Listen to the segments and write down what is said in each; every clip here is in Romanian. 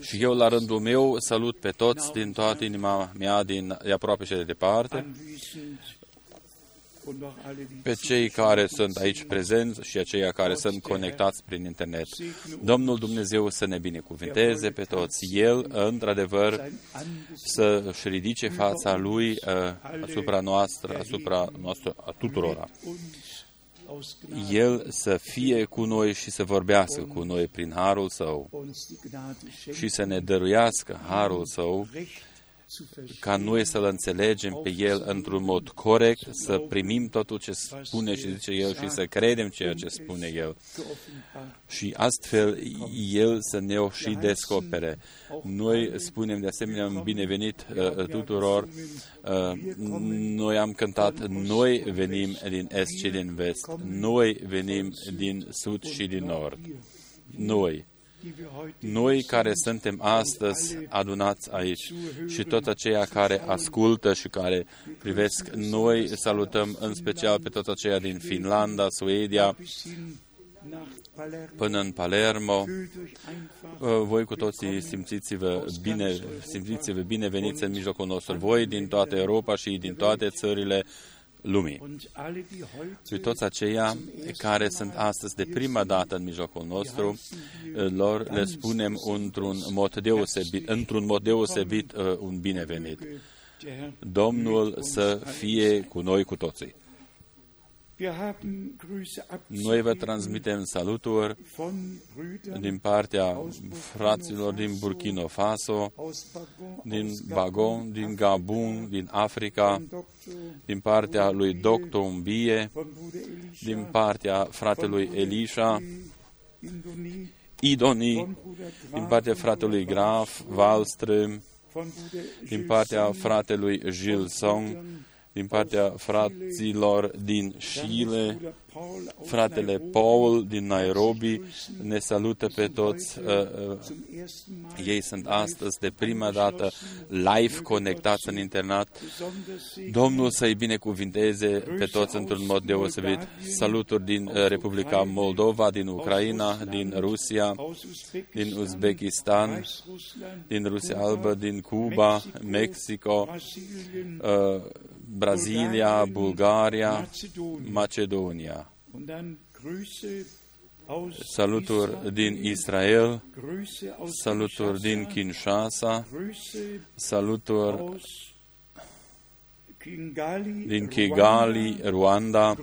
Și eu, la rândul meu, salut pe toți din toată inima mea, din de aproape și de departe, pe cei care sunt aici prezenți și aceia care sunt conectați prin internet. Domnul Dumnezeu să ne binecuvinteze pe toți. El, într-adevăr, să își ridice fața Lui uh, asupra noastră, asupra noastră, a tuturora. El să fie cu noi și să vorbească cu noi prin harul Său și să ne dăruiască harul Său ca noi să-L înțelegem pe El într-un mod corect, să primim totul ce spune și zice El și să credem ceea ce spune El. Și astfel El să ne o și descopere. Noi spunem de asemenea un binevenit uh, tuturor. Uh, noi am cântat, noi venim din est și din vest, noi venim din sud și din nord. Noi noi care suntem astăzi adunați aici și toți aceia care ascultă și care privesc, noi salutăm în special pe toți aceia din Finlanda, Suedia, până în Palermo. Voi cu toții simțiți-vă bine, simțiți-vă bine veniți în mijlocul nostru. Voi din toată Europa și din toate țările lumii. Și toți aceia care sunt astăzi de prima dată în mijlocul nostru, lor le spunem într-un mod deosebit, într-un mod deosebit uh, un binevenit. Domnul să fie cu noi cu toții. Noi vă transmitem saluturi din partea fraților din Burkina Faso, din Bagon, din Gabun, din Africa, din partea lui Dr. Umbie, din partea fratelui Elisha, Idoni, din partea fratelui Graf, Wallström, din partea fratelui Gilles Song, din partea fraților din Chile, fratele Paul din Nairobi ne salută pe toți. Uh, uh, ei sunt astăzi de prima dată live conectați în internet. Domnul să-i binecuvinteze pe toți într-un mod deosebit. Saluturi din uh, Republica Moldova, din Ucraina, din Rusia, din Uzbekistan, din Rusia Albă, din Cuba, Mexico, Brazilia, Bulgaria, Macedonia. Saluturi din Israel, saluturi din Kinshasa, saluturi din Kigali, Rwanda,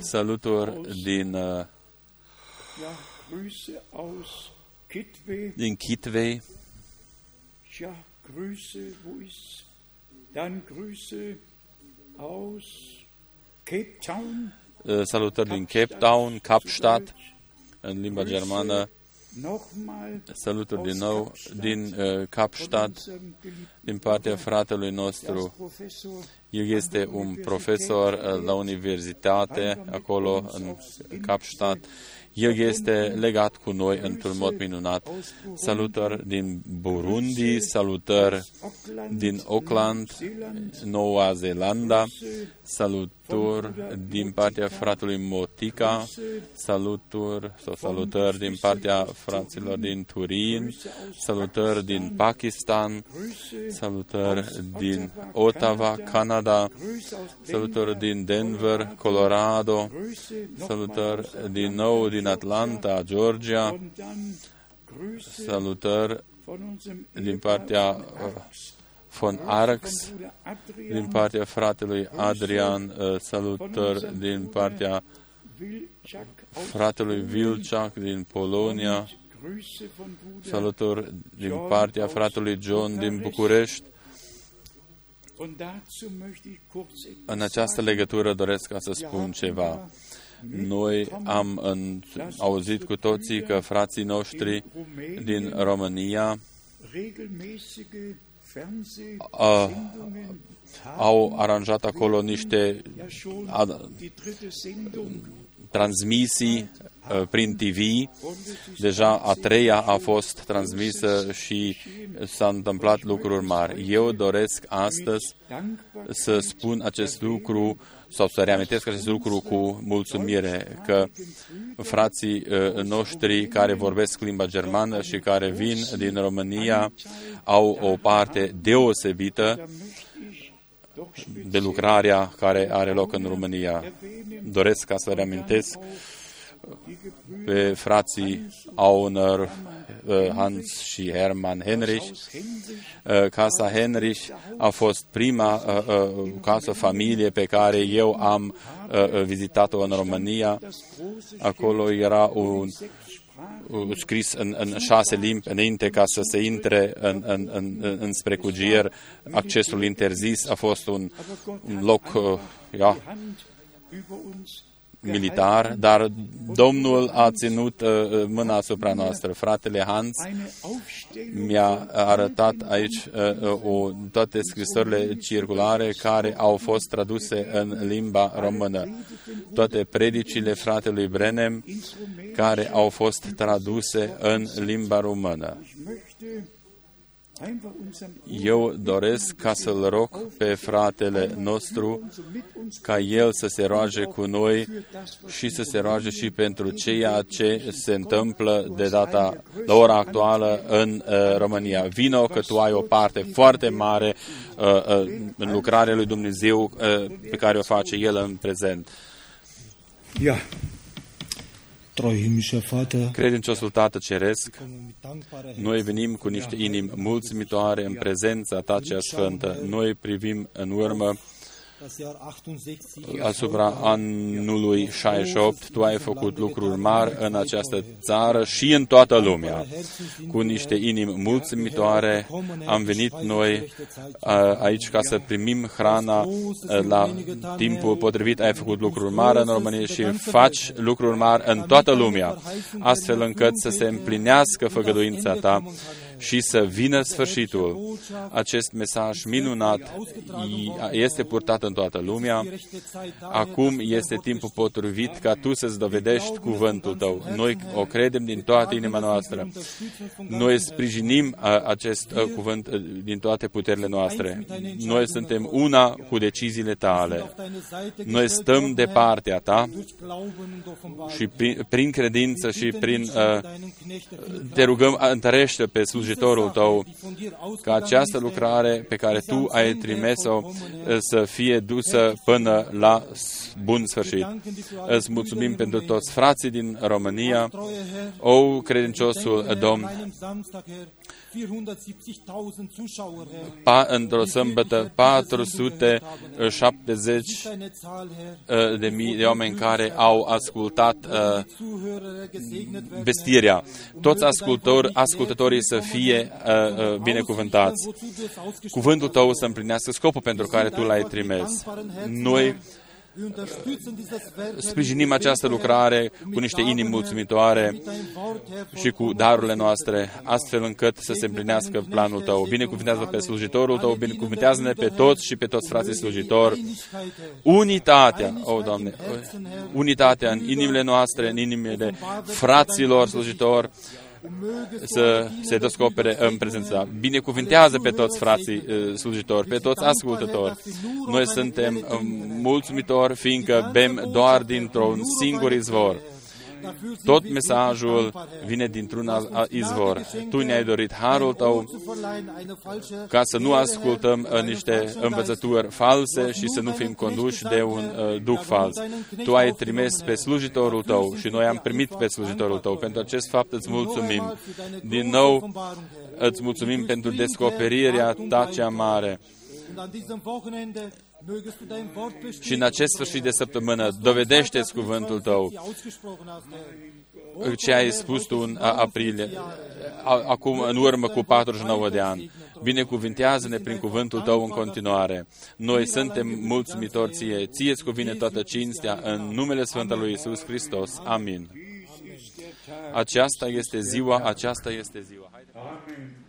saluturi din uh, din Kitwe, salutări din Cape Town, Kapstadt, în limba germană, salutări din nou din uh, Kapstadt, din partea fratelui nostru. El este un profesor uh, la universitate acolo în Kapstadt el este legat cu noi într-un mod minunat. Salutări din Burundi, salutări din Auckland, Noua Zeelandă, saluturi din partea fratelui Motica, saluturi sau salutări din partea fraților din Turin, salutări din Pakistan, salutări din Ottawa, Canada, salutări din Denver, Colorado, salutări din nou din Atlanta, Georgia, salutări din partea uh, von Arx, din partea fratelui Adrian, uh, salutări din partea fratelui Vilciac din Polonia, salutări din partea fratelui John din București. În această legătură doresc ca să spun ceva. Noi am în, auzit cu toții că frații noștri din România a, au aranjat acolo niște transmisii prin TV. Deja a treia a fost transmisă și s-a întâmplat lucruri mari. Eu doresc astăzi să spun acest lucru sau să reamintesc acest lucru cu mulțumire că frații noștri care vorbesc limba germană și care vin din România au o parte deosebită de lucrarea care are loc în România. Doresc ca să reamintesc pe frații Auner, uh, Hans și Hermann Henrich. Uh, casa Henrich a fost prima uh, casă familie pe care eu am vizitat-o în România. Acolo era un scris în, în șase limbi înainte ca să se intre în, în, în, în spre cugier. Accesul interzis a fost un, un loc, ja, militar, dar Domnul a ținut uh, uh, mâna asupra noastră. Fratele Hans mi-a arătat aici uh, o, toate scrisorile circulare care au fost traduse în limba română. Toate predicile fratelui Brenem care au fost traduse în limba română. Eu doresc ca să-l rog pe fratele nostru ca el să se roage cu noi și să se roage și pentru ceea ce se întâmplă de data, la ora actuală în uh, România. Vino că tu ai o parte foarte mare uh, uh, în lucrarea lui Dumnezeu uh, pe care o face el în prezent. Ja. Credinciosul Tată Ceresc, noi venim cu niște inimi mulțumitoare în prezența Ta cea sfântă. Noi privim în urmă asupra anului 68, tu ai făcut lucruri mari în această țară și în toată lumea. Cu niște inimi mulțumitoare am venit noi aici ca să primim hrana la timpul potrivit. Ai făcut lucruri mari în România și faci lucruri mari în toată lumea, astfel încât să se împlinească făgăduința ta și să vină sfârșitul. Acest mesaj minunat este purtat în toată lumea. Acum este timpul potrivit ca tu să-ți dovedești cuvântul tău. Noi o credem din toată inima noastră. Noi sprijinim acest cuvânt din toate puterile noastre. Noi suntem una cu deciziile tale. Noi stăm de partea ta și prin, prin credință și prin uh, te rugăm, întărește pe slujitorii slujitorul tău, ca această lucrare pe care tu ai trimis-o eh, să fie dusă până la bun sfârșit. Îți mulțumim pentru toți frații din România, o credinciosul Domn, Pa, într-o sâmbătă 470 uh, de mii de oameni care au ascultat uh, vestirea. Toți ascultor, ascultătorii să fie uh, uh, binecuvântați. Cuvântul tău să împlinească scopul pentru care tu l-ai trimis. Noi sprijinim această lucrare cu niște inimi mulțumitoare și cu darurile noastre, astfel încât să se împlinească planul Tău. Binecuvântează pe slujitorul Tău, binecuvântează-ne pe toți și pe toți frații slujitori. Unitatea, o, oh, Doamne, unitatea în inimile noastre, în inimile fraților slujitori, să se descopere în prezența. Binecuvintează pe toți frații uh, slujitori, pe toți ascultători. Noi suntem um, mulțumitori fiindcă bem doar dintr-un singur izvor tot mesajul vine dintr-un izvor. Tu ne-ai dorit harul tău ca să nu ascultăm uh, niște învățături false și să nu fim conduși de un uh, duh fals. Tu ai trimis pe slujitorul tău și noi am primit pe slujitorul tău. Pentru acest fapt îți mulțumim. Din nou îți mulțumim pentru descoperirea ta cea mare. Și în acest sfârșit de săptămână, dovedește-ți cuvântul tău ce ai spus tu în aprilie, acum în urmă cu 49 de ani. Binecuvintează-ne prin cuvântul tău în continuare. Noi suntem mulțumitori ție. Ție-ți cuvine toată cinstea în numele Sfântului Iisus Hristos. Amin. Aceasta este ziua, aceasta este ziua. Amin.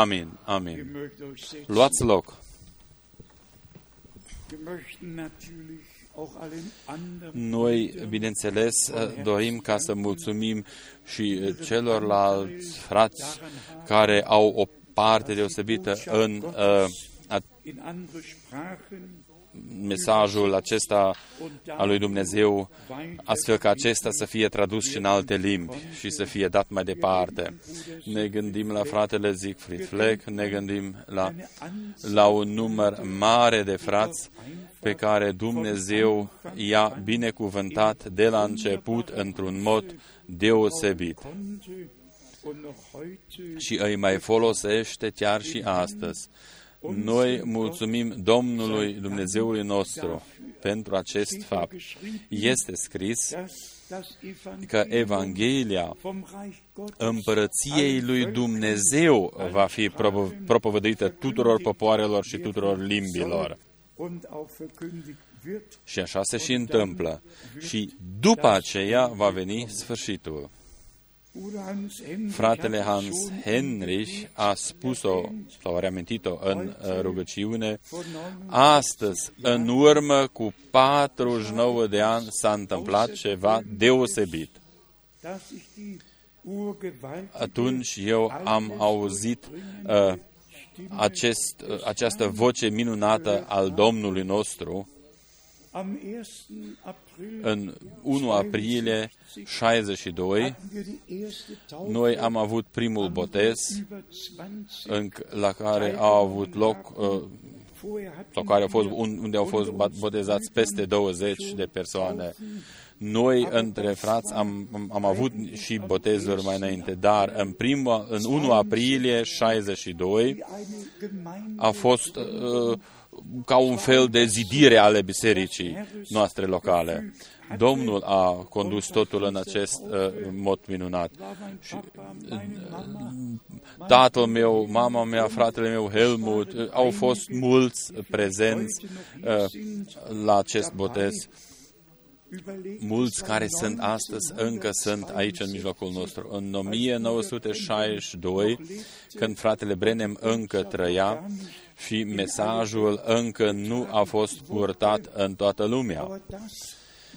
Amin. Ihr Amin. mögt euch setzen. Luați loc. Wir möchten natürlich auch allen anderen Noi, bineînțeles, dorim ca să mulțumim și celorlalți frați care au o parte deosebită în uh, a- in andere Sprachen mesajul acesta und al lui Dumnezeu, weiter astfel ca acesta să fie tradus și în alte limbi și să fie dat mai departe. Ne gândim la fratele Siegfried Fleck, ne gândim la, eine Anzahl la un număr mare de frați pe care Dumnezeu i-a binecuvântat de la început într-un mod deosebit konnte und noch heute și îi mai folosește chiar și astăzi. Noi mulțumim Domnului Dumnezeului nostru pentru acest fapt. Este scris dass das că Evangelium Evanghelia vom Reich Gottes împărăției lui Dumnezeu va fi propo- propovăduită tuturor popoarelor și tuturor limbilor. und auch verkündigt wird. Și așa se și întâmplă. Și după aceea va veni sfârșitul. Bruder Hans Henrich Fratele hat Hans schon Henrich a spus-o sau a reamintit-o în uh, rugăciune. vor neun Astăzi, în urmă cu 49 de ani, s-a întâmplat ceva deosebit. dass ich die urgewaltige Atunci eu am auzit uh, acest, uh, această voce minunată al Domnului nostru am 1. April în 1 aprilie 62. hatten wir die erste Taufe Noi am avut primul botez über 20 în, la care au avut loc uh, vorher hatten sau care au fost, un- unde au fost bat- botezați peste 20 de persoane. Noi, între frați, am, am- am avut și botezuri mai înainte, dar în, prima, în 1 aprilie 62 eine Gemeinde a fost uh, ca un fel de zidire ale bisericii noastre locale. Domnul a condus totul în acest uh, mod minunat. war mein Papa, meine Mama, Tatăl meu, mama mea, fratele meu Helmut, uh, au fost mulți prezenți uh, la acest botez. überlegt Mulți care sunt astăzi încă sunt aici în mijlocul nostru. În 1962, când fratele Brenem încă trăia și mesajul încă nu a fost purtat în toată lumea. aber das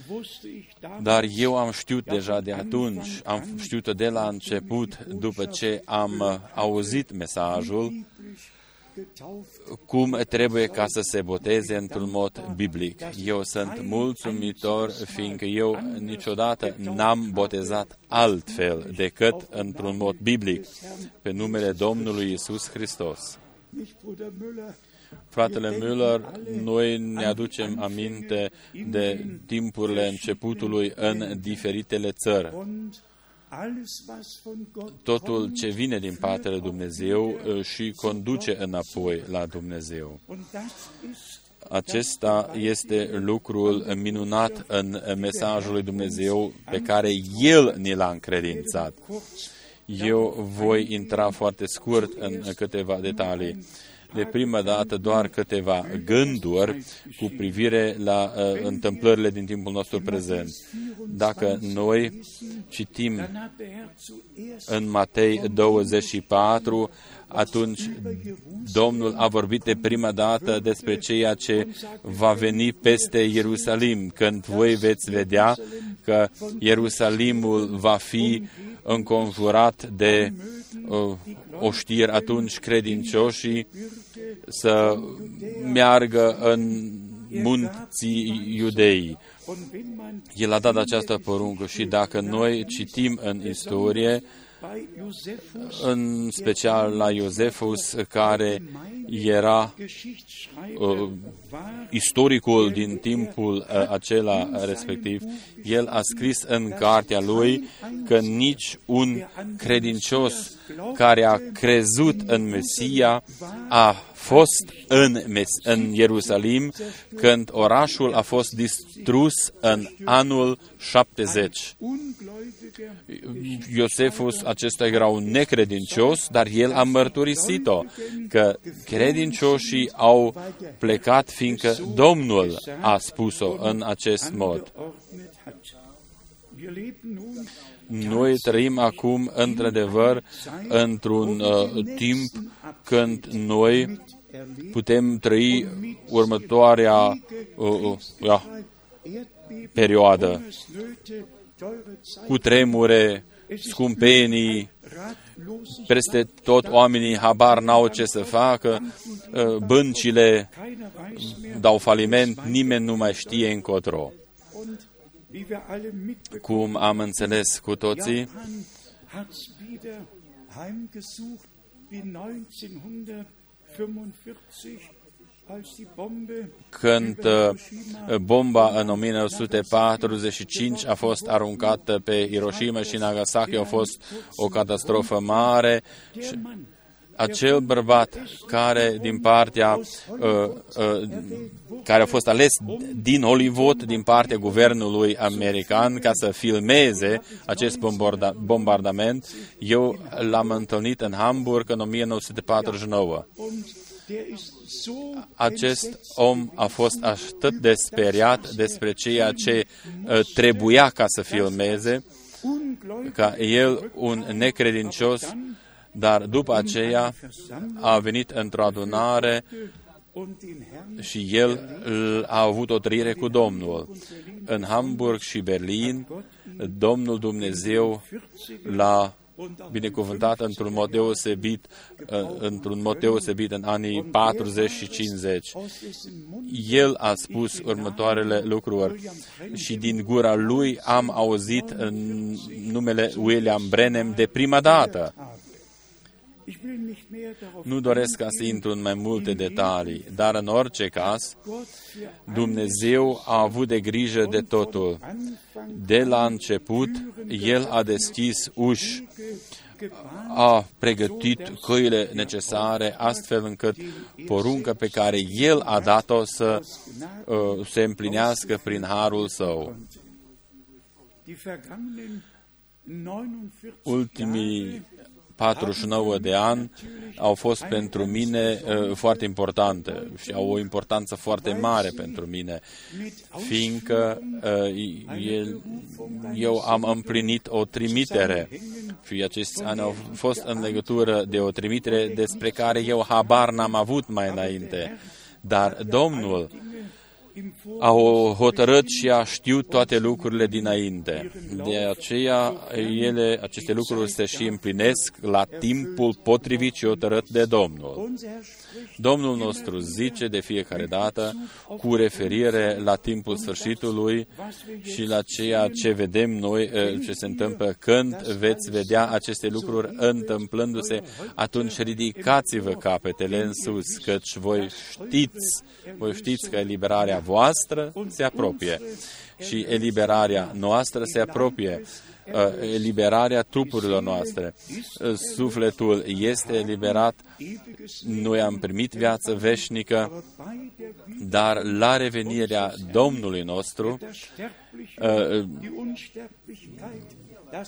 wusste ich damals Dar eu am știut deja de atunci, am știut de la început, după ce am uh, auzit mesajul, biblisch getauft cum trebuie ca să se boteze într-un mod biblic. Eu sunt mulțumitor, fiindcă eu niciodată n-am botezat altfel decât într-un mod biblic, pe numele Domnului Isus Hristos. Nicht Bruder Müller Fratele Müller, noi ne aducem aminte de timpurile începutului în diferitele țări. und alles was von Gott Totul ce vine din partea lui Dumnezeu uh, și conduce înapoi la Dumnezeu. und das ist Acesta este lucrul minunat în mesajul lui Dumnezeu pe care El ni l-a încredințat. Kurz Eu voi intra foarte scurt în câteva detalii. De prima dată doar câteva gânduri cu privire la uh, întâmplările din timpul nostru prezent. Dacă noi citim dann hat der Herr zuerst în Matei 24, atunci Domnul a vorbit de prima dată despre ceea ce va veni peste Ierusalim, când voi veți vedea că Ierusalimul va fi înconjurat de uh, oștiri, atunci credincioșii să meargă în munții iudei. und wenn man El a dat această poruncă și dacă noi citim în istorie, bei Josephus în special la Iosefus, care era Geschichtsschreiber uh, war, istoricul din timpul uh, acela respectiv, el a scris în cartea lui că nici un credincios care a crezut în Mesia a fost în, Mes- în Ierusalim când orașul a fost distrus în anul 70. ungläubiger Iosefus acesta era un necredincios, dar el a mărturisit-o, că credincioșii au plecat fiindcă Domnul a spus-o în acest mod. angeordnet hat. Wir leben nun Noi trăim acum, într-adevăr, într-un uh, timp când noi putem trăi următoarea uh, uh, ja, perioadă cu tremure, scumpenii, peste tot oamenii habar n-au ce să facă, uh, băncile dau faliment, nimeni nu mai știe încotro. Cum am înțeles cu toții, când uh, bomba în 1945 a fost aruncată pe Hiroshima și Nagasaki, a fost o catastrofă mare. Și acel bărbat care din partea uh, uh, care a fost ales din Hollywood, din partea guvernului american, ca să filmeze acest bombardament, eu l-am întâlnit în Hamburg în 1949 acest om a fost atât de speriat despre ceea ce uh, trebuia ca să filmeze, ca el, un necredincios, dar după aceea a venit într-o adunare și el a avut o trăire cu Domnul. În Hamburg și Berlin, Domnul Dumnezeu l-a binecuvântat într-un mod deosebit, uh, într-un mod deosebit în anii 40 și 50. El a spus următoarele lucruri și din gura lui am auzit în numele William Brenem de prima dată. Nu doresc ca să intru în mai multe detalii, dar în orice caz, Dumnezeu a avut de grijă de totul. De la început, El a deschis uși, a pregătit căile necesare, astfel încât porunca pe care El a dat-o să uh, se împlinească prin harul Său. Ultimii 49 de ani au fost pentru mine uh, foarte importante și au o importanță foarte mare pentru mine, fiindcă uh, el, eu am împlinit o trimitere și acești ani au fost în legătură de o trimitere despre care eu habar n-am avut mai înainte. Dar Domnul au hotărât și a știut toate lucrurile dinainte. De aceea, ele, aceste lucruri se și împlinesc la timpul potrivit și hotărât de Domnul. Domnul nostru zice de fiecare dată, cu referire la timpul sfârșitului și la ceea ce vedem noi, eh, ce se întâmplă când veți vedea aceste lucruri întâmplându-se, atunci ridicați-vă capetele în sus, căci voi știți, voi știți că eliberarea voastră se apropie și eliberarea noastră se apropie uh, eliberarea trupurilor noastre. Uh, sufletul este eliberat, noi am primit viață veșnică, dar la revenirea Domnului nostru, uh,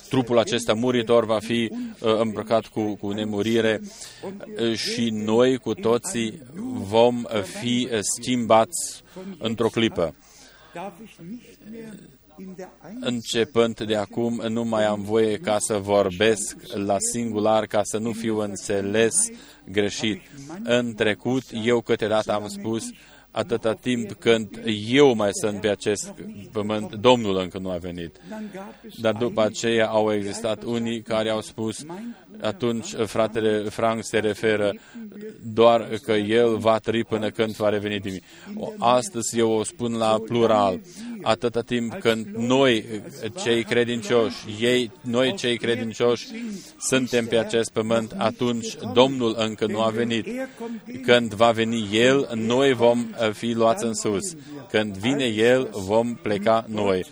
trupul acesta muritor va fi îmbrăcat cu, cu nemurire și noi cu toții vom fi schimbați într-o clipă. Începând de acum, nu mai am voie ca să vorbesc la singular, ca să nu fiu înțeles greșit. În trecut, eu câteodată am spus, atâta timp când eu mai sunt pe acest pământ, Domnul încă nu a venit. Dar după aceea au existat unii care au spus, atunci fratele Frank se referă doar că el va trăi până când va reveni din Astăzi eu o spun la plural, atâta timp când noi, cei credincioși, ei, noi cei credincioși, suntem pe acest pământ, atunci Domnul încă nu a venit. Când va veni El, noi vom fi luați în sus. Când vine El, vom pleca noi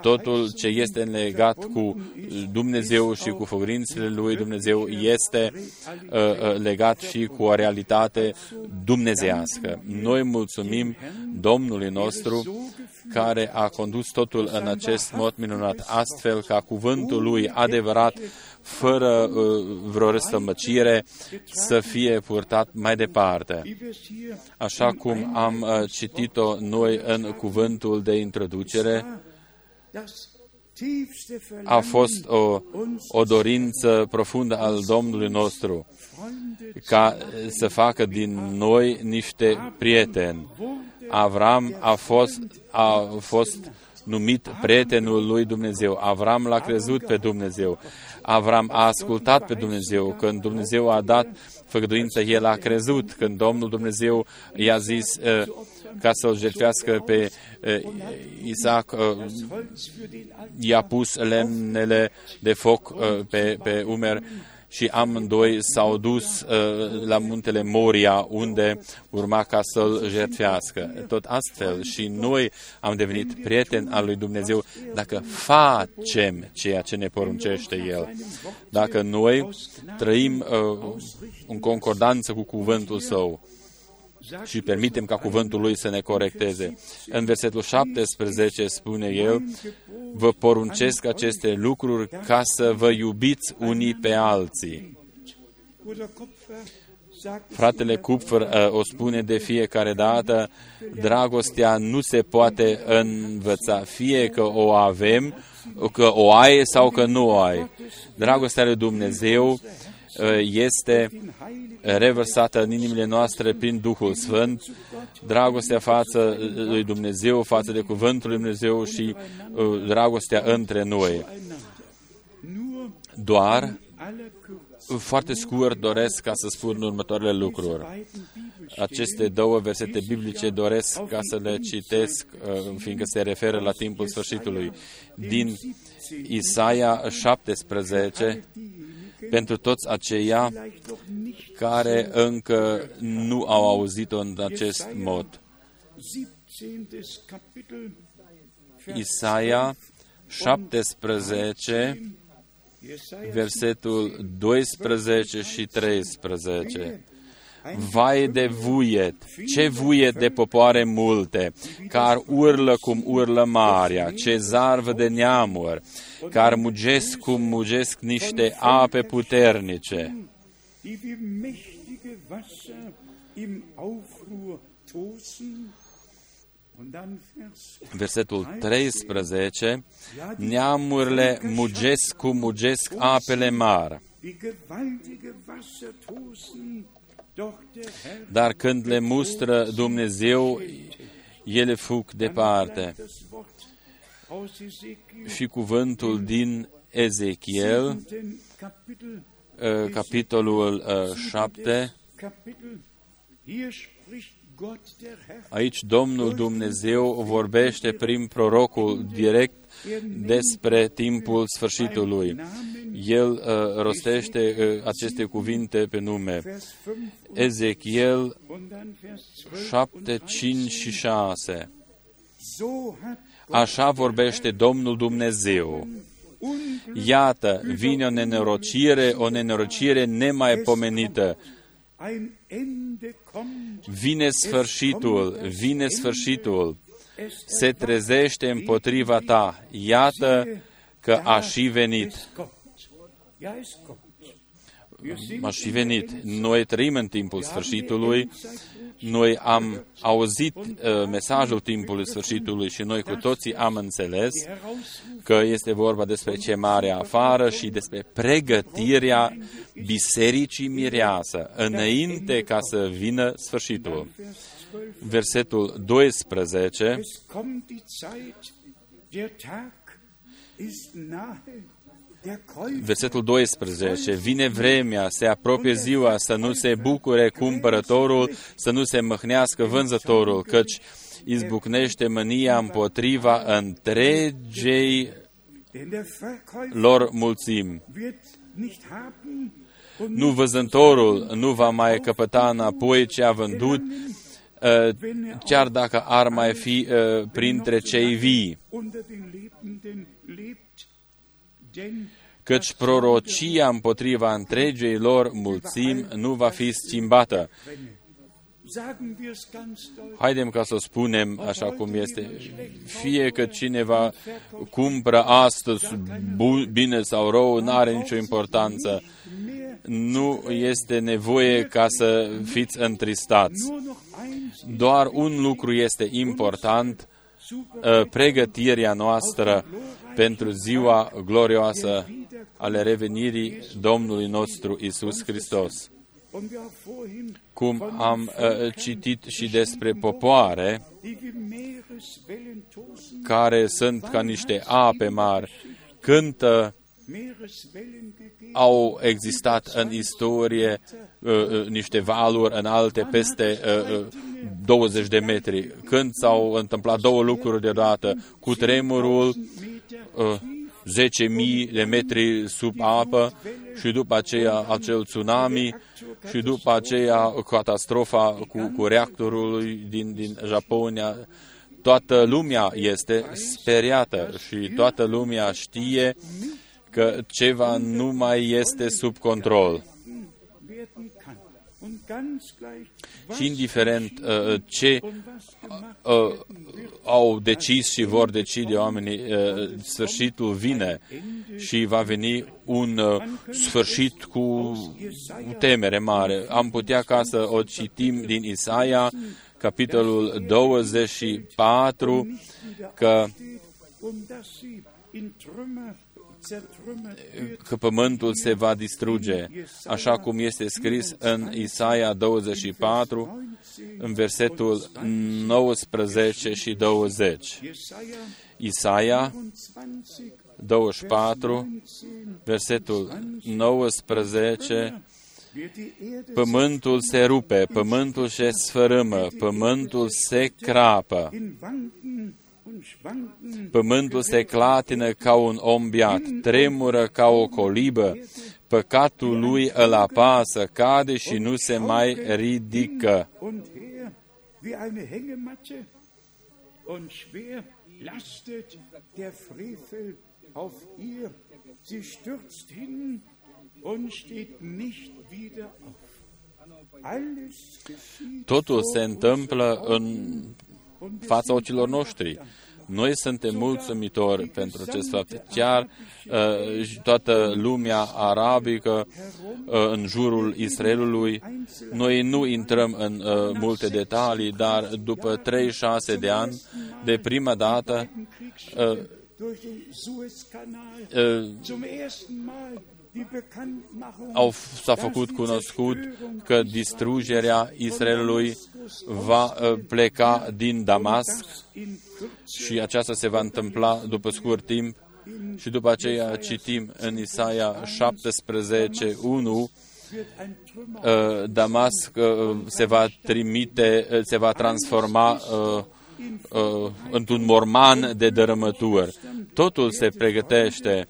totul ce este legat cu Dumnezeu și cu făgrințele lui Dumnezeu este uh, uh, legat și cu o realitate dumnezească. Noi mulțumim Domnului nostru care a condus totul în acest mod minunat, astfel ca cuvântul lui adevărat fără uh, vreo răstămăcire, să fie purtat mai departe. Așa cum am uh, citit-o noi în cuvântul de introducere, a fost o, o dorință profundă al Domnului nostru ca să facă din noi niște prieteni. Avram a fost, a fost numit prietenul lui Dumnezeu. Avram l-a crezut pe Dumnezeu. Avram a ascultat pe Dumnezeu. Când Dumnezeu a dat făgăduință, el a crezut. Când Domnul Dumnezeu i-a zis uh, ca să-l jertfească pe uh, Isaac, uh, i-a pus lemnele de foc uh, pe, pe umer și amândoi s-au dus uh, la muntele Moria, unde urma ca să-l jertfească. Tot astfel și noi am devenit prieteni al lui Dumnezeu dacă facem ceea ce ne poruncește El. Dacă noi trăim uh, în concordanță cu cuvântul Său și permitem ca cuvântul Lui să ne corecteze. În versetul 17 spune El, vă poruncesc aceste lucruri ca să vă iubiți unii pe alții. Fratele Kupfer uh, o spune de fiecare dată, dragostea nu se poate învăța, fie că o avem, că o ai sau că nu o ai. Dragostea lui Dumnezeu uh, este revărsată în inimile noastre prin Duhul Sfânt, dragostea față lui Dumnezeu, față de Cuvântul lui Dumnezeu și uh, dragostea între noi. Doar foarte scurt doresc ca să spun următoarele lucruri. Aceste două versete biblice doresc ca să le citesc, uh, fiindcă se referă la timpul sfârșitului. Din Isaia 17, pentru toți aceia care încă nu au auzit-o în acest mod. Isaia 17, versetul 12 și 13. Vai de vuiet, ce vuiet de popoare multe, car urlă cum urlă marea, ce zarvă de neamuri, car mugesc cum mugesc niște ape puternice. Versetul 13, neamurile mugesc cum mugesc apele mari. Dar când le mustră Dumnezeu, ele fug departe. Și cuvântul din Ezechiel, uh, capitolul 7, uh, Aici Domnul Dumnezeu vorbește prin prorocul direct despre timpul sfârșitului. El uh, rostește uh, aceste cuvinte pe nume. Ezechiel 7, 5 și 6. Așa vorbește Domnul Dumnezeu. Iată, vine o nenorocire, o nenorocire nemaipomenită. Vine sfârșitul, vine sfârșitul. Se trezește împotriva ta. Iată că a și venit. A și venit. Noi trăim în timpul sfârșitului, noi am auzit uh, mesajul timpului sfârșitului și noi cu toții am înțeles că este vorba despre ce mare afară și despre pregătirea bisericii mireasă înainte ca să vină sfârșitul. Versetul 12, versetul 12, vine vremea, se apropie ziua, să nu se bucure cumpărătorul, să nu se măhnească vânzătorul, căci izbucnește mânia împotriva întregei lor mulțimi. Nu văzătorul nu va mai căpăta înapoi ce a vândut, Uh, chiar dacă ar mai fi uh, printre cei vii. Căci prorocia împotriva întregei lor mulțimi nu va fi schimbată. Haidem ca să spunem așa cum este. Fie că cineva cumpără astăzi bine sau rău, nu are nicio importanță nu este nevoie ca să fiți întristați. Doar un lucru este important, uh, pregătirea noastră pentru ziua glorioasă ale revenirii Domnului nostru Isus Hristos. Cum am uh, citit și despre popoare care sunt ca niște ape mari, cântă au existat în istorie uh, uh, niște valuri înalte peste uh, uh, 20 de metri. Când s-au întâmplat două lucruri deodată, cu tremurul, uh, 10.000 de metri sub apă și după aceea acel tsunami și după aceea catastrofa cu, cu reactorul din, din Japonia. Toată lumea este speriată și toată lumea știe că ceva nu mai este sub control. Și indiferent uh, ce uh, au decis și vor decide oamenii, uh, sfârșitul vine și va veni un uh, sfârșit cu temere mare. Am putea ca să o citim din Isaia, capitolul 24, că că pământul se va distruge, așa cum este scris în Isaia 24, în versetul 19 și 20. Isaia 24, versetul 19, Pământul se rupe, pământul se sfărâmă, pământul se crapă, Pământul se clatină ca un om biat, tremură ca o colibă, păcatul lui îl apasă, cade și nu se mai ridică. Und schwer lastet der Frevel auf ihr. Sie stürzt hin und steht nicht wieder auf. Totul se întâmplă în fața ochilor noștri. Noi suntem mulțumitori pentru acest fapt. Chiar uh, toată lumea arabică uh, în jurul Israelului, noi nu intrăm în uh, multe detalii, dar după 36 de ani, de prima dată, uh, uh, au, s-a făcut cunoscut că distrugerea Israelului va uh, pleca din Damasc și aceasta se va întâmpla după scurt timp. Și după aceea citim în Isaia 17, 1, uh, Damasc uh, se va trimite, se va transforma uh, într-un morman de dărâmături. Totul se pregătește.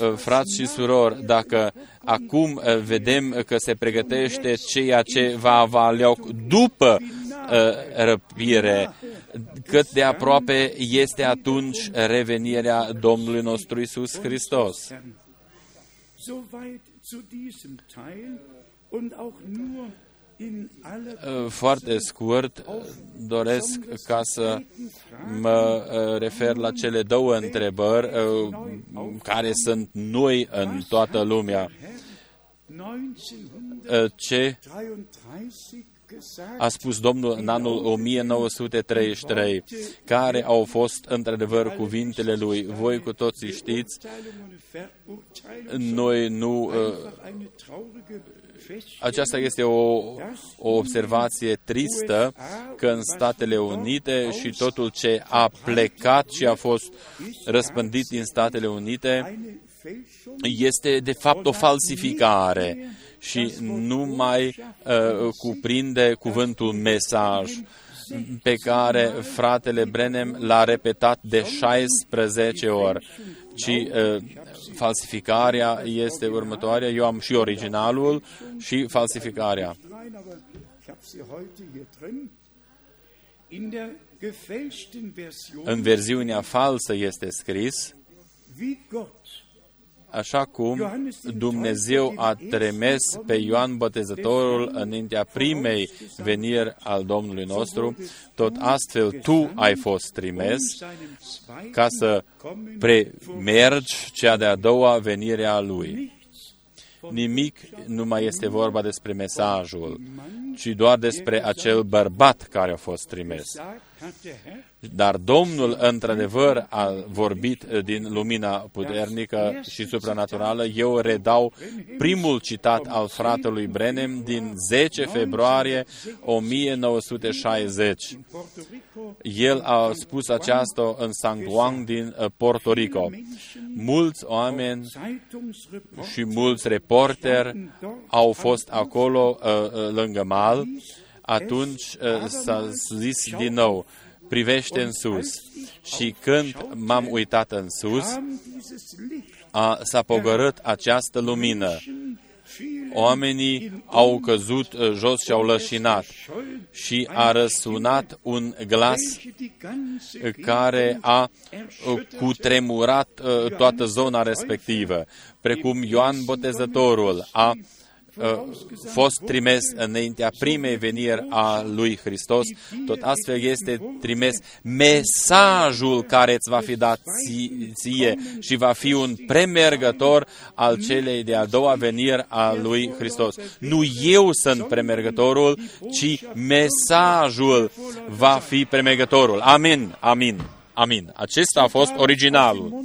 Uh, frați și surori, dacă acum uh, vedem că se pregătește ceea ce va avea loc după uh, răpire, cât de aproape este atunci revenirea Domnului nostru Isus Hristos. Uh, foarte scurt, doresc ca să mă uh, refer la cele două întrebări uh, care sunt noi în toată lumea. Ce a spus Domnul în anul 1933, care au fost într-adevăr cuvintele lui. Voi cu toții știți, noi nu aceasta este o, o observație tristă că în Statele Unite și totul ce a plecat și a fost răspândit din Statele Unite este de fapt o falsificare și nu mai uh, cuprinde cuvântul mesaj pe care fratele Brenem l-a repetat de 16 ori, ci uh, falsificarea este următoarea. Eu am și originalul și falsificarea. În versiunea falsă este scris așa cum Dumnezeu a trimis pe Ioan Botezătorul înaintea primei veniri al Domnului nostru, tot astfel tu ai fost trimis ca să premergi cea de-a doua venire a Lui. Nimic nu mai este vorba despre mesajul, ci doar despre acel bărbat care a fost trimis. Dar Domnul, într-adevăr, a vorbit din lumina puternică și supranaturală. Eu redau primul citat al fratelui Brenem din 10 februarie 1960. El a spus aceasta în San Juan din uh, Puerto Rico. Mulți oameni și mulți reporteri au fost acolo uh, uh, lângă mal. Atunci s-a zis din nou, privește în sus. Și când m-am uitat în sus, a, s-a pogărât această lumină. Oamenii au căzut uh, jos și au lășinat și a răsunat un glas care a uh, cutremurat uh, toată zona respectivă, precum Ioan Botezătorul a fost trimis înaintea primei veniri a lui Hristos, tot astfel este trimis mesajul care îți va fi dat ție și va fi un premergător al celei de-a doua veniri a lui Hristos. Nu eu sunt premergătorul, ci mesajul va fi premergătorul. Amin, amin, amin. Acesta a fost originalul.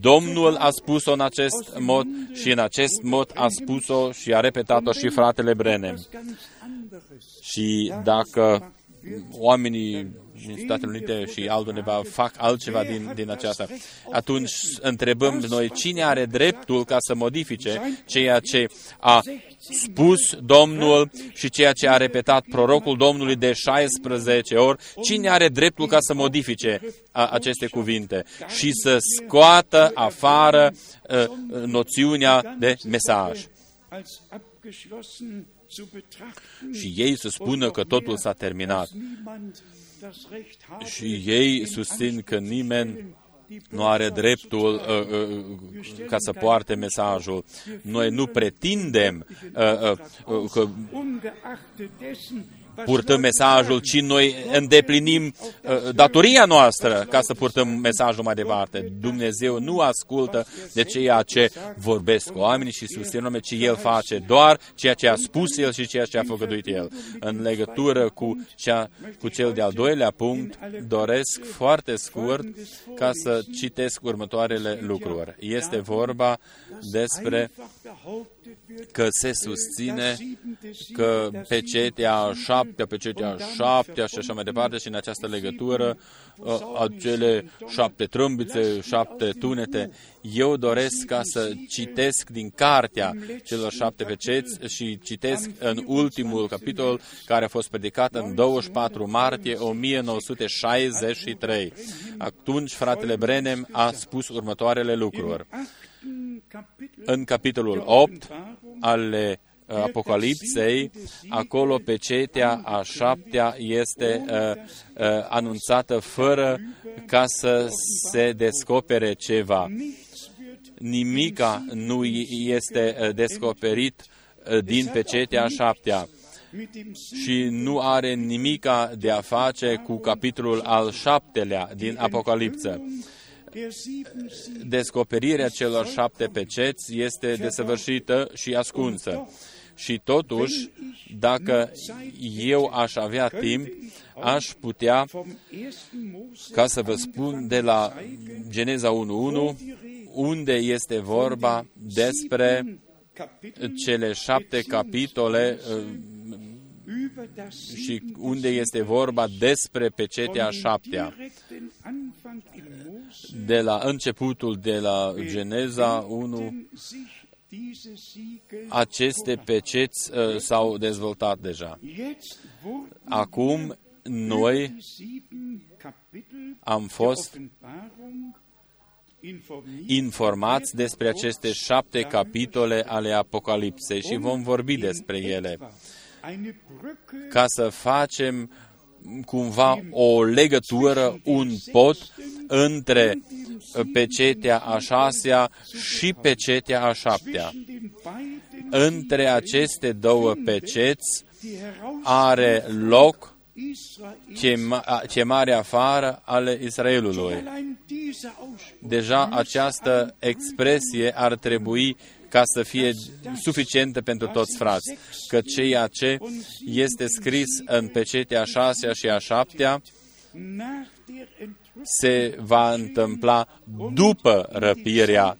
Domnul a spus-o în acest mod și în acest mod a spus-o și a repetat-o și fratele Brenem. Și dacă oamenii din Statele Unite și altundeva fac altceva din, din aceasta, atunci întrebăm noi cine are dreptul ca să modifice ceea ce a spus Domnul și ceea ce a repetat prorocul Domnului de 16 ori, cine are dreptul ca să modifice a, aceste cuvinte și să scoată afară a, noțiunea de mesaj. Și ei să spună că totul s-a terminat. Și ei susțin că nimeni nu are dreptul uh, uh, ca să poarte mesajul. Noi nu pretindem uh, uh, uh, că purtăm mesajul, ci noi îndeplinim uh, datoria noastră ca să purtăm mesajul mai departe. Dumnezeu nu ascultă de ceea ce vorbesc oamenii și susțin oameni, ci El face doar ceea ce a spus El și ceea ce a făgăduit El. În legătură cu, cea, cu cel de-al doilea punct, doresc foarte scurt ca să citesc următoarele lucruri. Este vorba despre că se susține că pecetea șaptea, pecetea șaptea și așa mai departe și în această legătură acele șapte trâmbițe, șapte tunete. Eu doresc ca să citesc din cartea celor șapte peceți și citesc în ultimul capitol care a fost predicat în 24 martie 1963. Atunci fratele Brenem a spus următoarele lucruri. În capitolul 8 ale uh, Apocalipsei, acolo pe cetea a șaptea este uh, uh, anunțată fără ca să se descopere ceva. Nimica nu este uh, descoperit uh, din pecetea a șaptea și nu are nimica de a face cu capitolul al șaptelea din Apocalipsă descoperirea celor șapte peceți este desăvârșită și ascunsă. Și totuși, dacă eu aș avea timp, aș putea, ca să vă spun de la Geneza 1.1, unde este vorba despre cele șapte capitole și unde este vorba despre pecetea șaptea. De la începutul, de la Geneza 1, aceste peceți uh, s-au dezvoltat deja. Acum noi am fost informați despre aceste șapte capitole ale Apocalipsei și vom vorbi despre ele. Ca să facem cumva o legătură, un pot între pecetea a șasea și pecetea a șaptea. Între aceste două peceți are loc chemarea afară ale Israelului. Deja această expresie ar trebui ca să fie suficientă pentru toți frați, că ceea ce este scris în pecetea a șasea și a șaptea se va întâmpla după răpirea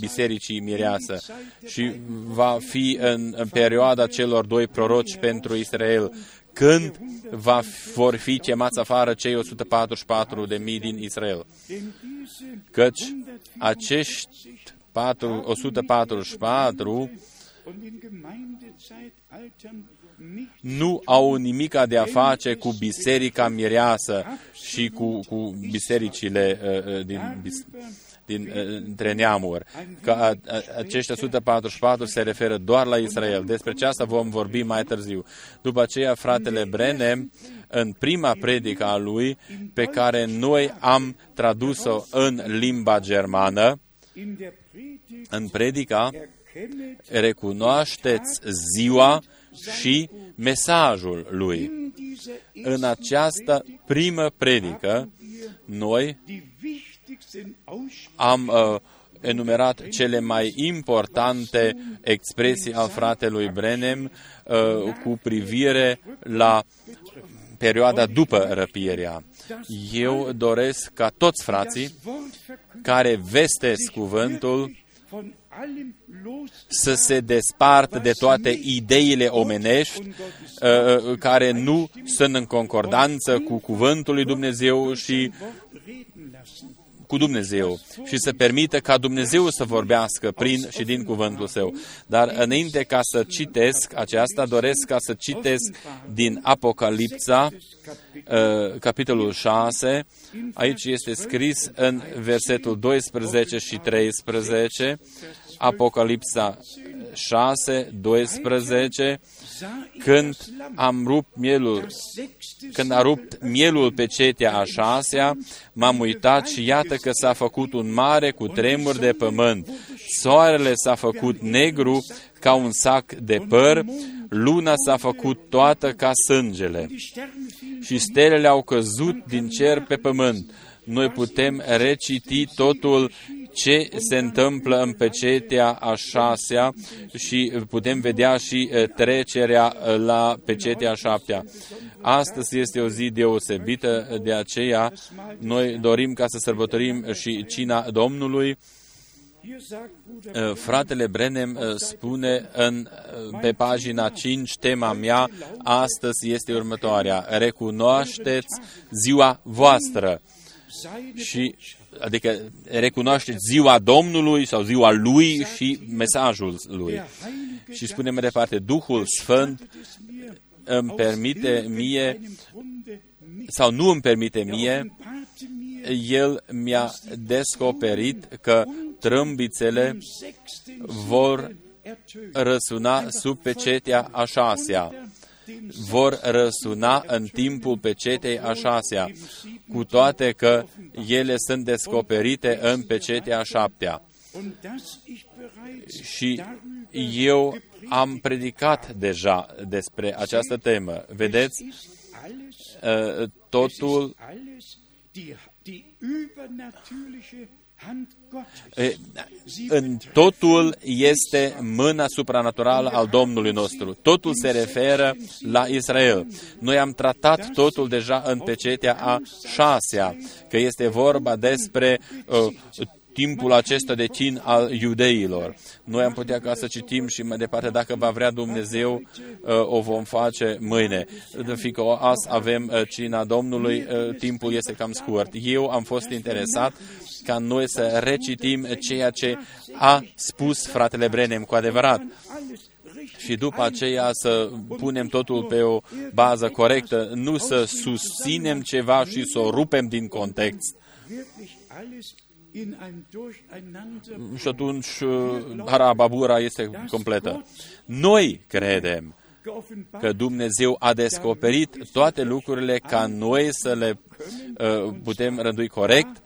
Bisericii Mireasă și va fi în, în perioada celor doi proroci pentru Israel, când va, vor fi chemați afară cei 144 de mii din Israel. Căci acești 4, 144 nu au nimic de a face cu biserica mireasă și cu, cu bisericile uh, uh din, bis, din, uh, între neamuri. Că a, a, acești 144 se referă doar la Israel. Despre aceasta vom vorbi mai târziu. După aceea, fratele Brenem, în prima predică a lui, pe care noi am tradus-o în limba germană, în predica recunoașteți ziua și mesajul lui. În această primă predică, noi am uh, enumerat cele mai importante expresii al fratelui Brenem uh, cu privire la perioada după răpirea. Eu doresc ca toți frații care vestesc cuvântul să se despartă de toate ideile omenești uh, uh, care nu sunt în concordanță cu cuvântul lui Dumnezeu și cu Dumnezeu și să permită ca Dumnezeu să vorbească prin și din cuvântul său. Dar înainte ca să citesc aceasta, doresc ca să citesc din Apocalipsa, uh, capitolul 6. Aici este scris în versetul 12 și 13, Apocalipsa 6, 12, când am rupt mielul, când a rupt mielul pe cetea a șasea, m-am uitat și iată că s-a făcut un mare cu tremur de pământ. Soarele s-a făcut negru ca un sac de păr, luna s-a făcut toată ca sângele și stelele au căzut din cer pe pământ. Noi putem reciti totul ce se întâmplă în pecetea a șasea și putem vedea și trecerea la pecetea a șaptea. Astăzi este o zi deosebită, de aceea noi dorim ca să sărbătorim și cina Domnului. Fratele Brenem spune în, pe pagina 5, tema mea astăzi este următoarea. Recunoașteți ziua voastră și adică recunoaște ziua Domnului sau ziua Lui și mesajul Lui. Și spune mai departe, Duhul Sfânt îmi permite mie sau nu îmi permite mie, El mi-a descoperit că trâmbițele vor răsuna sub pecetea a șasea vor răsuna în timpul pecetei a șasea, cu toate că ele sunt descoperite în pecetea a șaptea. Și eu am predicat deja despre această temă. Vedeți, uh, totul în totul este mâna supranaturală al Domnului nostru. Totul se referă la Israel. Noi am tratat totul deja în pecetea a șasea, că este vorba despre uh, timpul acesta de cin al iudeilor. Noi am putea ca să citim și mai departe, dacă va vrea Dumnezeu, uh, o vom face mâine. Fiindcă azi avem uh, cina Domnului, uh, timpul este cam scurt. Eu am fost interesat ca noi să recitim ceea ce a spus fratele Brenem cu adevărat și după aceea să punem totul pe o bază corectă, nu să susținem ceva și să o rupem din context. Și atunci harababura este completă. Noi credem că Dumnezeu a descoperit toate lucrurile ca noi să le uh, putem rândui corect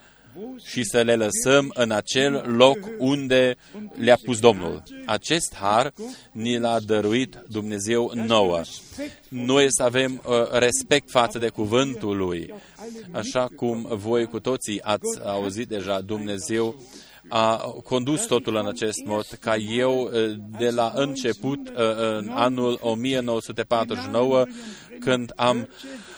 și să le lăsăm în acel loc unde le-a pus Domnul. Acest har ni l-a dăruit Dumnezeu nouă. Noi să avem uh, respect față de cuvântul Lui. Așa cum voi cu toții ați auzit deja, Dumnezeu a condus totul în acest mod, ca eu de la început, în anul 1949, când am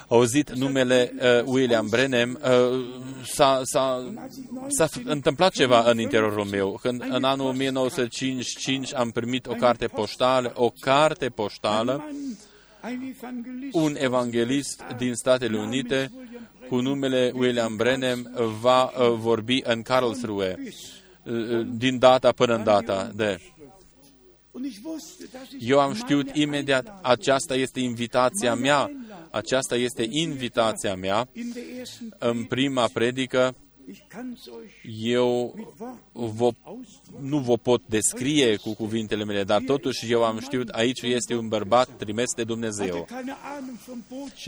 auzit numele uh, William Brenem, uh, s-a, s-a, s-a întâmplat ceva în interiorul meu. Când în anul 1955 am primit o carte poștală, o carte poștală, un evanghelist din Statele Unite cu numele William Brenem va uh, vorbi în Karlsruhe uh, din data până în data de eu am știut imediat, aceasta este invitația mea, aceasta este invitația mea în prima predică eu vă, nu vă pot descrie cu cuvintele mele, dar totuși eu am știut, aici este un bărbat trimis de Dumnezeu.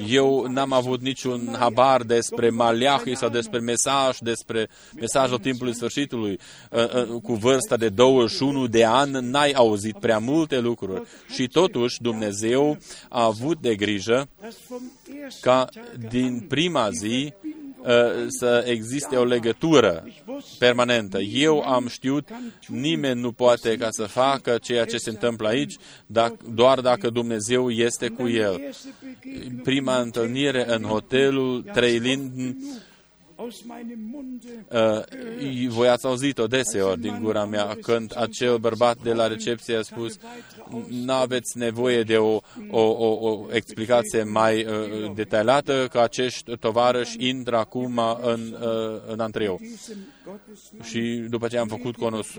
Eu n-am avut niciun habar despre Maliahi sau despre mesaj, despre mesajul timpului sfârșitului. Cu vârsta de 21 de ani n-ai auzit prea multe lucruri. Și totuși Dumnezeu a avut de grijă ca din prima zi Uh, să existe o legătură permanentă. Eu am știut, nimeni nu poate ca să facă ceea ce se întâmplă aici, doar dacă Dumnezeu este cu el. Prima întâlnire în hotelul Trei Linden, Uh, voi ați auzit-o deseori din gura mea când acel bărbat de la recepție a spus nu aveți nevoie de o, o, o, o explicație mai uh, detaliată că acești tovarăși intră acum în, uh, în antreu. Și după ce am făcut cunosc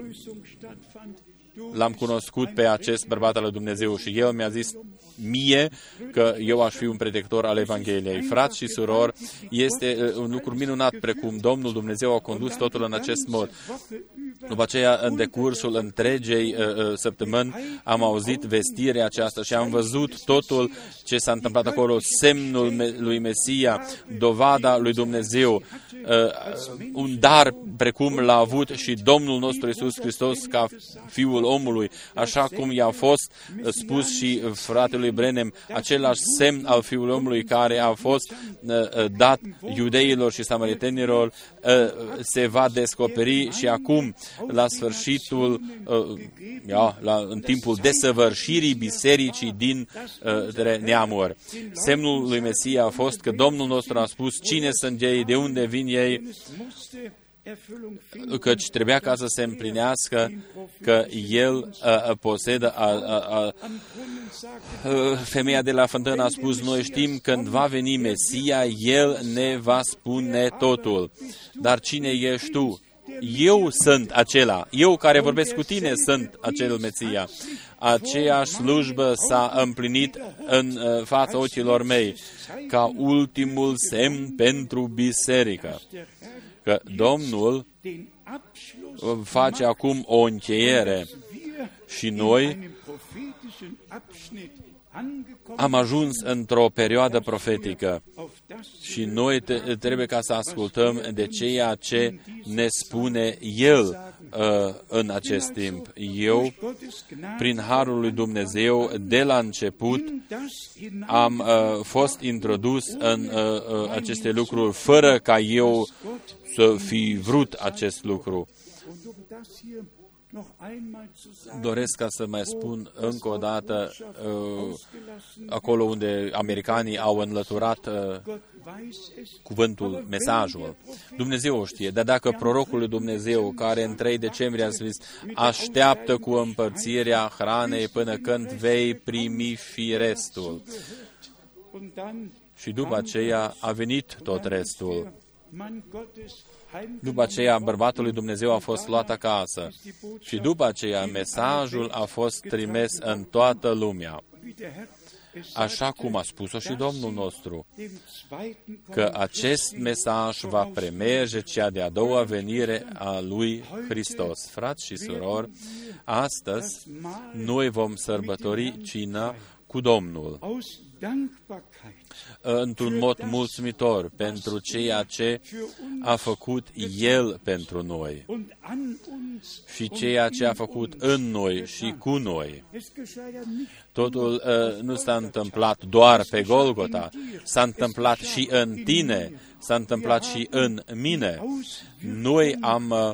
l-am cunoscut pe acest bărbat al lui Dumnezeu și el mi-a zis mie că eu aș fi un predictor al Evangheliei. Frați și surori, este uh, un lucru minunat precum Domnul Dumnezeu a condus totul în acest mod. După aceea, în decursul întregei uh, uh, săptămâni, am auzit vestirea aceasta și am văzut totul ce s-a întâmplat acolo, semnul lui Mesia, dovada lui Dumnezeu, uh, un dar precum l-a avut și Domnul nostru Isus Hristos ca Fiul omului, așa cum i-a fost uh, spus și fratelui Brenem, același semn al Fiului omului care a fost uh, uh dat iudeilor și samaritenilor, uh, se va descoperi și acum la sfârșitul, uh, ja, la, în timpul desăvârșirii bisericii din uh, neamuri. Semnul lui Mesia a fost că Domnul nostru a spus cine sunt ei, de unde vin ei, căci trebuia ca să se împlinească că el a, a, posedă, a, a, a, a, femeia de la fântână a spus, noi știm când va veni Mesia, el ne va spune totul. Dar cine ești tu? Eu sunt acela, eu care vorbesc cu tine sunt acel Mesia. Aceeași slujbă s-a împlinit în uh, fața ochilor mei ca ultimul semn pentru biserică. Că Domnul face acum o încheiere și noi am ajuns într-o perioadă profetică și noi trebuie ca să ascultăm de ceea ce ne spune El uh, în acest timp. Eu, prin Harul lui Dumnezeu, de la început, am uh, fost introdus în uh, uh, aceste lucruri fără ca eu să fi vrut acest lucru. Doresc ca să mai spun încă o dată uh, acolo unde americanii au înlăturat uh, cuvântul, mesajul. Dumnezeu o știe, dar dacă prorocul lui Dumnezeu, care în 3 decembrie a zis, așteaptă cu împărțirea hranei până când vei primi firestul. Și după aceea a venit tot restul. După aceea, bărbatul lui Dumnezeu a fost luat acasă și după aceea mesajul a fost trimis în toată lumea. Așa cum a spus-o și Domnul nostru, că acest mesaj va premerge cea de-a doua venire a lui Hristos. Frați și surori, astăzi noi vom sărbători cina cu Domnul într-un mod mulțumitor pentru ceea ce a făcut El pentru noi și ceea ce a făcut în noi și cu noi. Totul uh, nu s-a întâmplat doar pe Golgota, s-a întâmplat și în tine, s-a întâmplat și în mine. Noi am uh,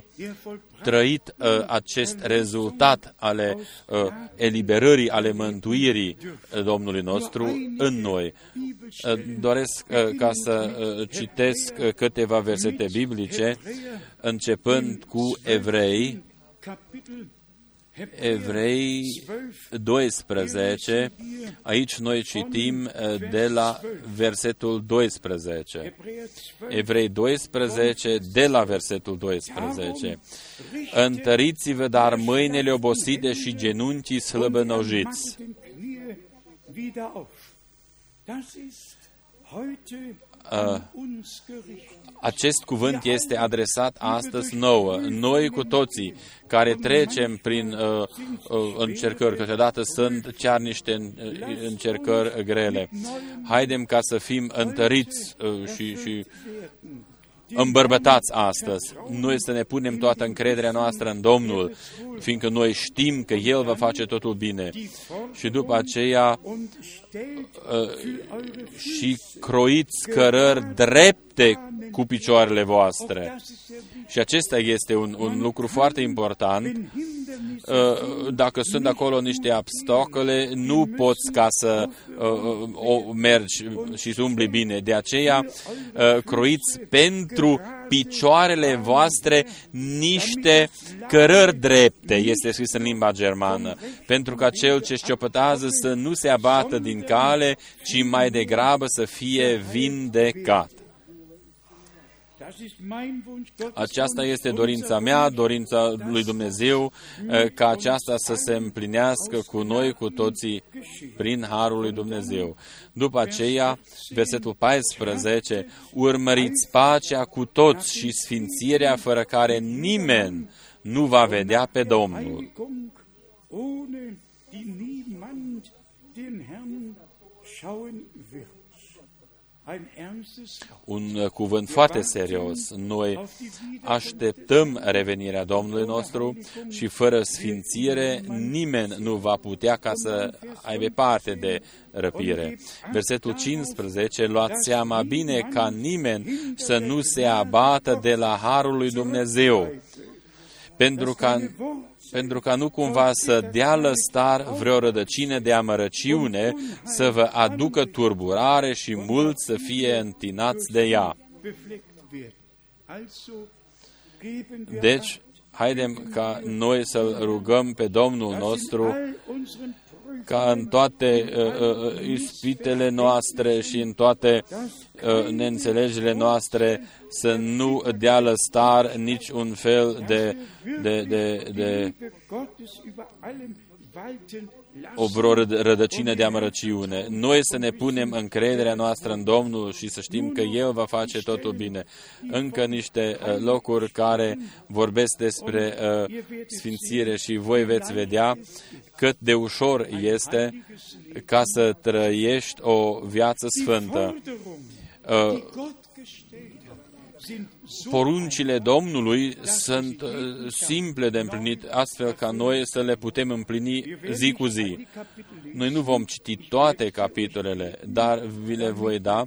trăit uh, acest rezultat ale uh, eliberării, ale mântuirii uh, Domnului nostru în noi. Uh, doresc uh, ca să uh, citesc uh, câteva versete biblice, începând cu Evrei, Evrei 12, aici noi citim uh, de la versetul 12. Evrei 12, de la versetul 12. Întăriți-vă dar mâinile obosite și genunchii slăbănojiți. Uh, acest cuvânt este adresat astăzi nouă, noi cu toții care trecem prin uh, uh, încercări, câteodată sunt chiar niște uh, încercări grele. Haidem ca să fim întăriți uh, și, și îmbărbătați astăzi. Noi să ne punem toată încrederea noastră în Domnul, fiindcă noi știm că El va face totul bine. Și după aceea uh, și croiți cărări drepte cu picioarele voastre. Și acesta este un, un lucru foarte important. Uh, dacă sunt acolo niște obstacole, nu poți ca să uh, o mergi și să umbli bine. De aceea, croiți pentru picioarele voastre niște cărări drepte, este scris în limba germană, pentru ca cel ce șciopătează să nu se abată din cale, ci mai degrabă să fie vindecat. Aceasta este dorința mea, dorința lui Dumnezeu, eh, ca aceasta să se împlinească cu noi, cu toții, prin Harul lui Dumnezeu. După aceea, versetul 14, urmăriți pacea cu toți și sfințirea fără care nimeni nu va vedea pe Domnul. Un uh, cuvânt foarte serios. Noi așteptăm revenirea Domnului nostru și fără sfințire nimeni nu va putea ca să aibă parte de răpire. Versetul 15, luați seama bine ca nimeni să nu se abată de la Harul lui Dumnezeu, pentru ca pentru ca nu cumva să dea lăstar vreo rădăcină de amărăciune, să vă aducă turburare și mulți să fie întinați de ea. Deci, haidem ca noi să rugăm pe Domnul nostru ca în toate uh, uh, uh, ispitele noastre și în toate uh, neînțelegerile noastre să nu dea lăstar nici un fel de, de, de, de o vreo rădăcină de amărăciune. Noi să ne punem încrederea noastră în Domnul și să știm că El va face totul bine. Încă niște uh, locuri care vorbesc despre uh, sfințire și voi veți vedea cât de ușor este ca să trăiești o viață sfântă. Uh, poruncile Domnului sunt uh, simple de împlinit, astfel ca noi să le putem împlini zi cu zi. Noi nu vom citi toate capitolele, dar vi le voi da,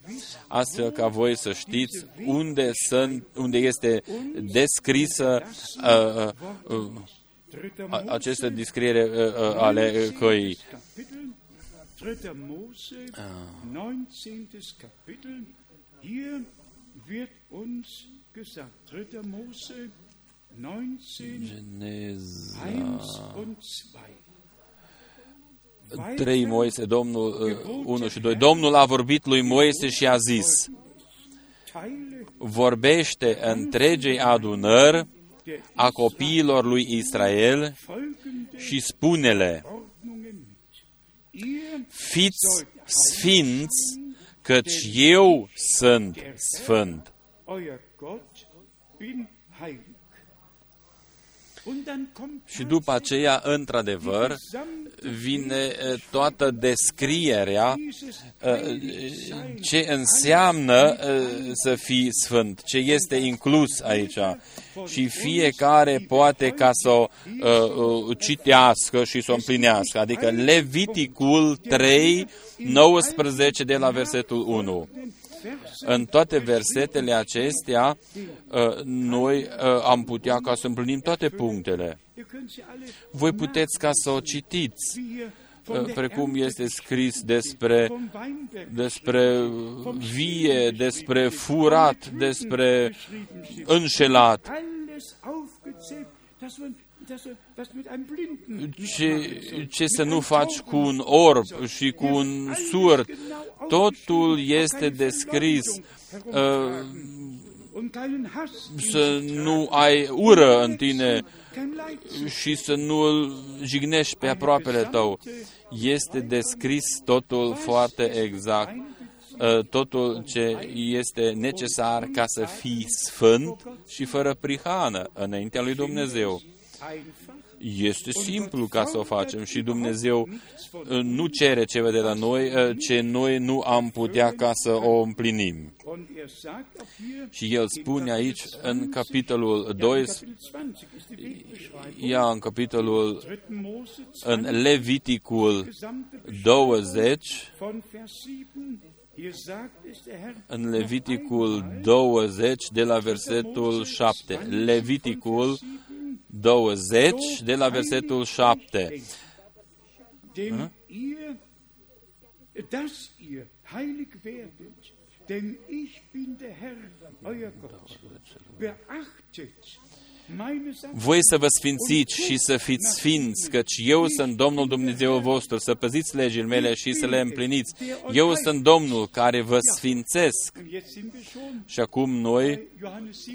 astfel ca voi să știți unde, sunt, unde este descrisă uh, uh, uh, aceste descriere uh, uh, ale căii. 3. Mose, 19. Kapitel. Hier wird uns gesagt, 3. Mose 19, Geneza. 1 und 2. 3 Moise, Domnul 1 uh, și 2. Domnul a vorbit lui Moise și a zis, vorbește întregei adunări a copiilor lui Israel și spune-le, fiți sfinți, căci eu sunt sfânt. Și după aceea, într-adevăr, vine toată descrierea ce înseamnă să fii sfânt, ce este inclus aici. Și fiecare poate ca să o citească și să o împlinească. Adică Leviticul 3, 19 de la versetul 1 în toate versetele acestea, noi am putea ca să împlinim toate punctele. Voi puteți ca să o citiți, precum este scris despre, despre vie, despre furat, despre înșelat. Ce, ce să nu faci cu un orb și cu un surd, totul este descris. Uh, să nu ai ură în tine și să nu îl jignești pe aproapele tău. Este descris totul foarte exact, uh, totul ce este necesar ca să fii sfânt și fără prihană înaintea lui Dumnezeu. Este simplu ca să o facem și Dumnezeu uh, nu cere ceva de la noi uh, ce noi nu am putea ca să o împlinim. Și El spune aici în capitolul 2, ia în capitolul, în Leviticul 20, în Leviticul 20 de la versetul 7. Leviticul 20, de la versetul 7. Hm? dass ihr heilig werdet, denn ich bin der Herr, euer Gott. Beachtet voi să vă sfințiți și să fiți sfinți, căci eu sunt Domnul Dumnezeu vostru, să păziți legile mele și să le împliniți. Eu sunt Domnul care vă sfințesc. Și acum noi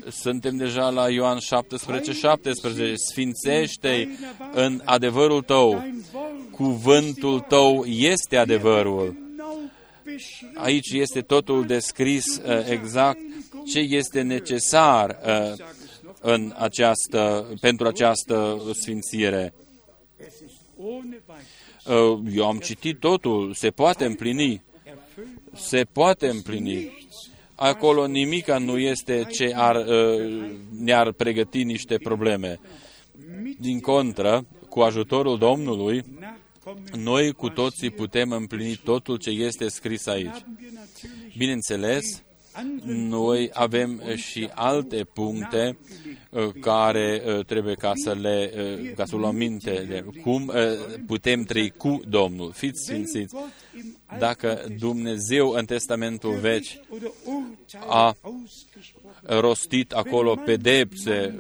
suntem deja la Ioan 17, 17. Sfințește în adevărul tău. Cuvântul tău este adevărul. Aici este totul descris uh, exact ce este necesar uh, în această, pentru această sfințire. Uh, eu am citit totul, se poate împlini. Se poate împlini. Acolo nimica nu este ce ar, uh, ne-ar pregăti niște probleme. Din contră, cu ajutorul Domnului, noi cu toții putem împlini totul ce este scris aici. Bineînțeles, noi avem și alte puncte uh, care uh, trebuie ca să le uh, ca să luăm minte de cum putem trăi cu Domnul. Fiți sfințiți. Dacă Dumnezeu în Testamentul Vechi a rostit acolo pedepse,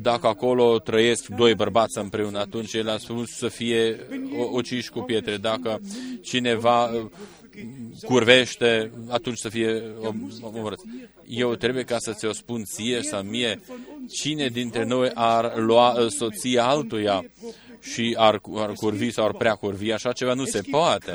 dacă acolo trăiesc doi bărbați împreună, atunci el a spus să fie uciși cu pietre. Dacă cineva curvește, atunci să fie omorât. Eu trebuie ca să ți-o spun ție sau mie, cine dintre noi ar lua uh, soția altuia și ar, ar curvi sau ar prea curvi, așa ceva nu se poate.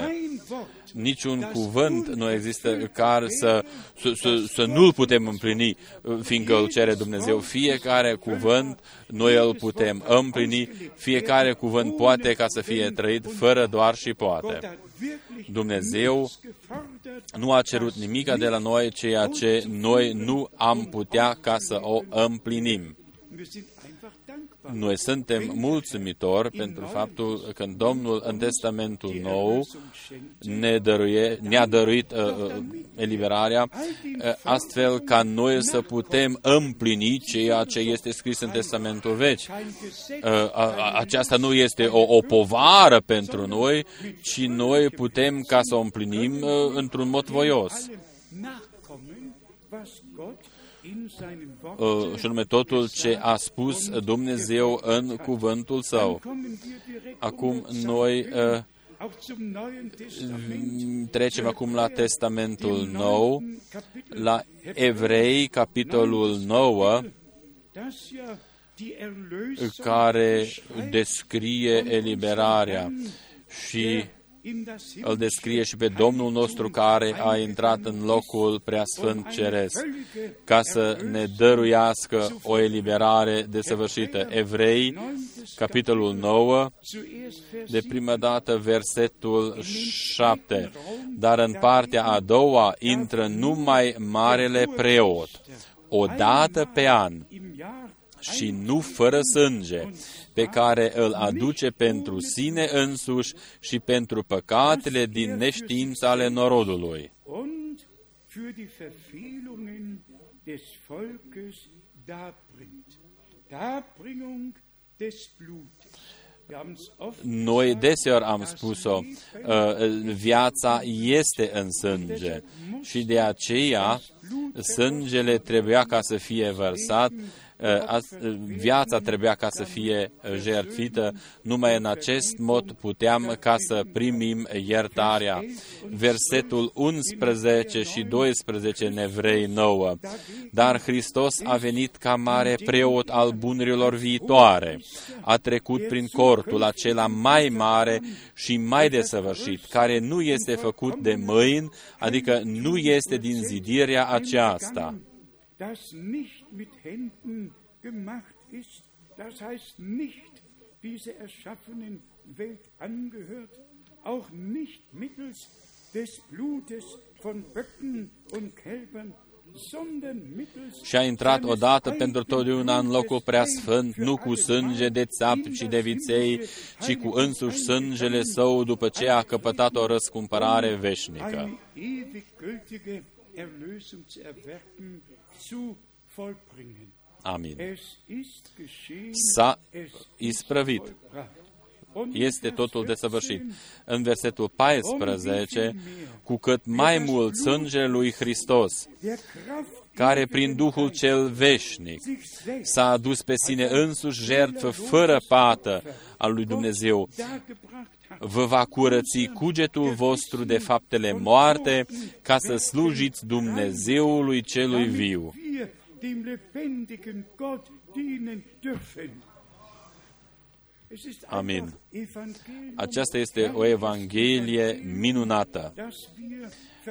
Niciun cuvânt nu există care să, să, să, să nu-l putem împlini, uh, fiindcă îl cere Dumnezeu. Fiecare cuvânt noi îl putem împlini, fiecare cuvânt poate ca să fie trăit fără doar și poate. Dumnezeu nu a cerut nimic de la noi ceea ce noi nu am putea ca să o împlinim. Noi suntem mulțumitori pentru faptul că Domnul în Testamentul Nou ne dăruie, ne-a dăruit uh, uh, eliberarea uh, astfel ca noi să putem împlini ceea ce este scris în Testamentul Vechi. Uh, aceasta nu este o, o povară pentru noi, ci noi putem ca să o împlinim uh, într-un mod voios. Uh, și anume totul ce a spus Dumnezeu în cuvântul Său. Acum noi uh, trecem acum la Testamentul Nou, la Evrei, capitolul 9, care descrie eliberarea și îl descrie și pe Domnul nostru care a intrat în locul preasfânt ceresc ca să ne dăruiască o eliberare desăvârșită. Evrei, capitolul 9, de prima dată versetul 7. Dar în partea a doua intră numai marele preot, o dată pe an, și nu fără sânge, pe care îl aduce pentru sine însuși și pentru păcatele din neștiință ale norodului. Noi deseori am spus-o, uh, viața este în sânge și de aceea sângele trebuia ca să fie vărsat Uh, viața trebuia ca să fie uh, jertfită, numai în acest mod puteam ca să primim iertarea. Versetul 11 și 12 Nevrei 9. Dar Hristos a venit ca mare preot al bunurilor viitoare. A trecut prin cortul acela mai mare și mai desăvârșit, care nu este făcut de mâini, adică nu este din zidirea aceasta das nicht mit Händen gemacht ist, das heißt nicht dieser erschaffenen Welt angehört, auch nicht mittels des Blutes von Böcken und Kälbern, și a intrat odată pentru totdeauna în locul preasfânt, nu cu sânge de țapi și de viței, ci cu însuși sângele său după ce a căpătat o răscumpărare veșnică. Amin. S-a isprăvit. Este totul desăvârșit. În versetul 14, cu cât mai mult sângele lui Hristos, care prin Duhul cel veșnic s-a adus pe sine însuși jertfă fără pată al lui Dumnezeu, vă va curăți cugetul vostru de faptele moarte ca să slujiți Dumnezeului celui viu. Amin. Aceasta este o Evanghelie minunată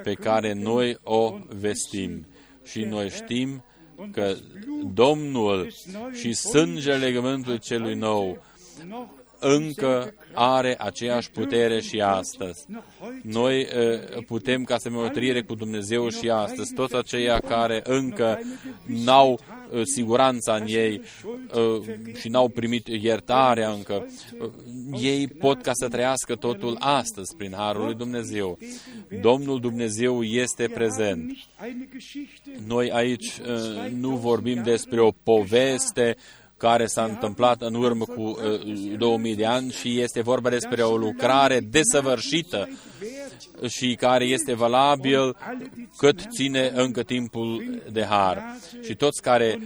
pe care noi o vestim și noi știm că Domnul și sângele legământului celui nou încă are aceeași putere și astăzi. Noi uh, putem ca să o trăire cu Dumnezeu și astăzi. Toți aceia care încă n-au uh, siguranța în ei uh, și n-au primit iertarea încă, ei pot ca să trăiască totul astăzi prin Harul lui Dumnezeu. Domnul Dumnezeu este prezent. Noi aici nu vorbim despre o poveste care s-a întâmplat în urmă cu uh, 2000 de ani și este vorba despre o lucrare desăvârșită și care este valabil cât ține încă timpul de har. Și toți care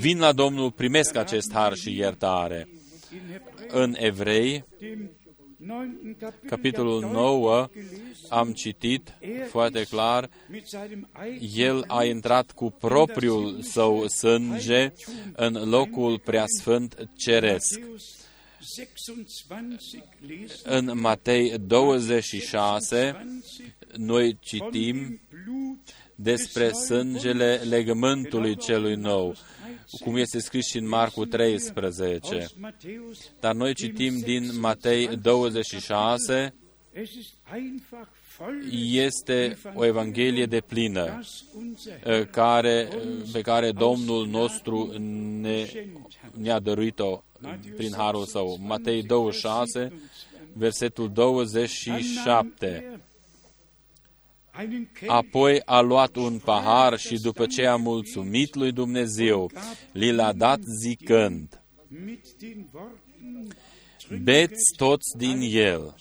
vin la Domnul primesc acest har și iertare. În Evrei, capitolul 9, am citit foarte clar, el a intrat cu propriul său sânge în locul preasfânt ceresc. În Matei 26, noi citim despre sângele legământului celui nou cum este scris și în Marcu 13. Dar noi citim din Matei 26, este o Evanghelie de plină eh, care, eh, pe care Domnul nostru ne, ne-a dăruit-o prin harul său. Matei 26, versetul 27. Apoi a luat un pahar și după ce a mulțumit lui Dumnezeu, li l-a dat zicând, Beți toți din el.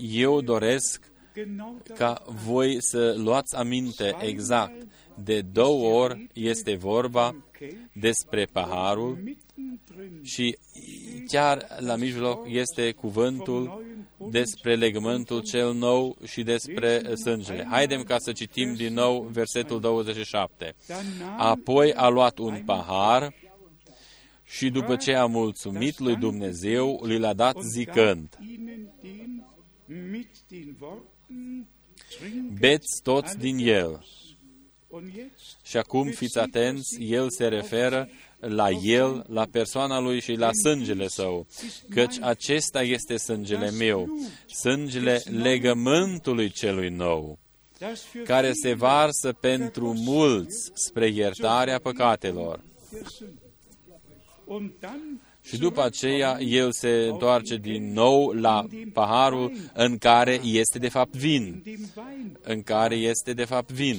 Eu doresc ca voi să luați aminte exact. De două ori este vorba despre paharul și chiar la mijloc este cuvântul despre legământul cel nou și despre sângele. Haidem ca să citim din nou versetul 27. Apoi a luat un pahar Și după ce a mulțumit lui Dumnezeu, li l-a dat zicând, Beți toți din el. Și acum fiți atenți, el se referă la el, la persoana lui și la sângele său, căci acesta este sângele meu, sângele legământului celui nou, care se varsă pentru mulți spre iertarea păcatelor. Și după aceea el se întoarce din nou la paharul în care este de fapt vin. În care este de fapt vin.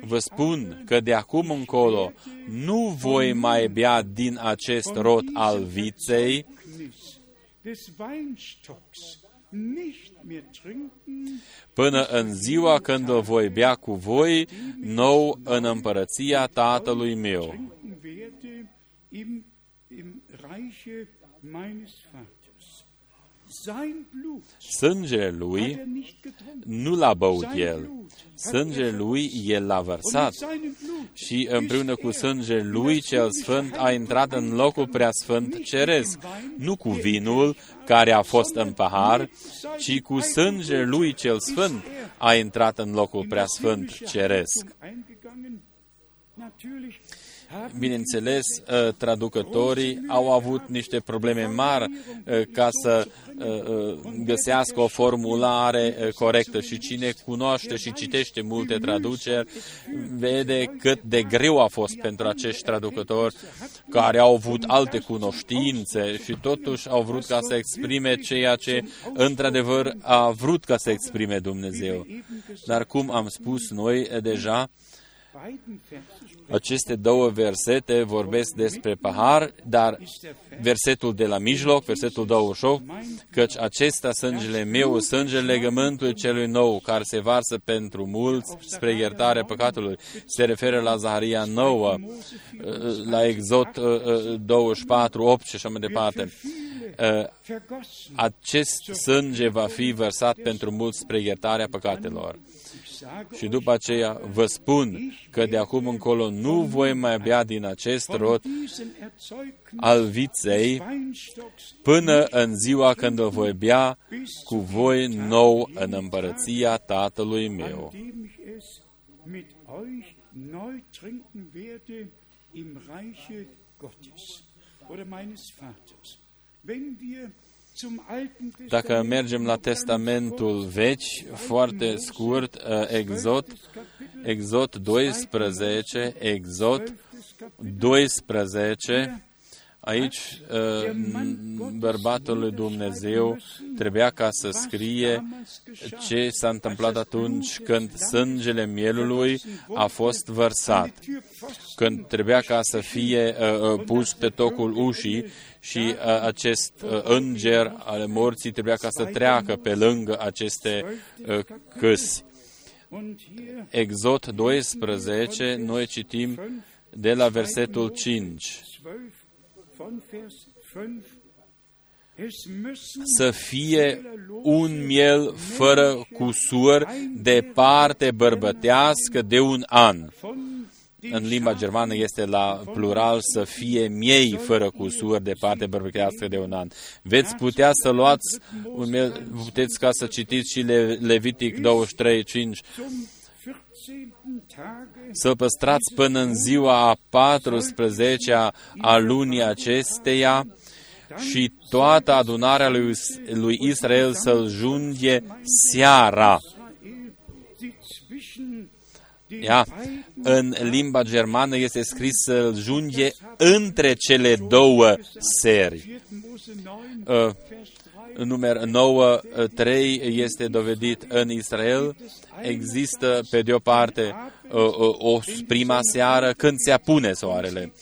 Vă spun că de acum încolo nu voi mai bea din acest rot al viței, până în ziua când îl voi bea cu voi nou în împărăția Tatălui meu Sângele lui nu l-a băut el, sângele lui el l-a vărsat. și împreună cu sângele lui cel sfânt a intrat în locul preasfânt ceresc, nu cu vinul care a fost în pahar, ci cu sângele lui cel sfânt a intrat în locul preasfânt ceresc. Bineînțeles, ă, traducătorii au avut niște probleme mari ă, ca să ă, găsească o formulare corectă și cine cunoaște și citește multe traduceri vede cât de greu a fost pentru acești traducători care au avut alte cunoștințe și totuși au vrut ca să exprime ceea ce într-adevăr a vrut ca să exprime Dumnezeu. Dar cum am spus noi deja, aceste două versete vorbesc despre pahar, dar versetul de la mijloc, versetul 28, căci acesta sângele meu, sângele legământului celui nou, care se varsă pentru mulți spre iertarea păcatului, se referă la Zaharia 9, la Exod 24, 8 și așa mai departe. Acest sânge va fi vărsat pentru mulți spre iertarea păcatelor. Și după aceea vă spun că de acum încolo nu voi mai bea din acest rot al viței până în ziua când o voi bea cu voi nou în împărăția Tatălui meu. Wenn wir dacă mergem la Testamentul Vechi, foarte scurt, uh, Exod, Exod 12, Exod 12, aici uh, bărbatul lui Dumnezeu trebuia ca să scrie ce s-a întâmplat atunci când sângele mielului a fost vărsat, când trebuia ca să fie uh, pus pe tocul ușii și uh, acest uh, înger al morții trebuia ca să treacă pe lângă aceste uh, câsi. Exod 12, noi citim de la versetul 5. Să fie un miel fără cusur de parte bărbătească de un an. în limba germană este la plural să fie miei fără cusur de parte bărbăchească de un an. Veți putea să luați, un, puteți ca să citiți și Le, Levitic 23, 5, să păstrați până în ziua a 14 a lunii acesteia și toată adunarea lui, lui Israel să-l junghe seara Ia, în limba germană este scris să junghe între cele două seri. Uh, număr 9, 3 este dovedit în Israel. Există, pe de o parte, uh, uh, o prima seară când se apune soarele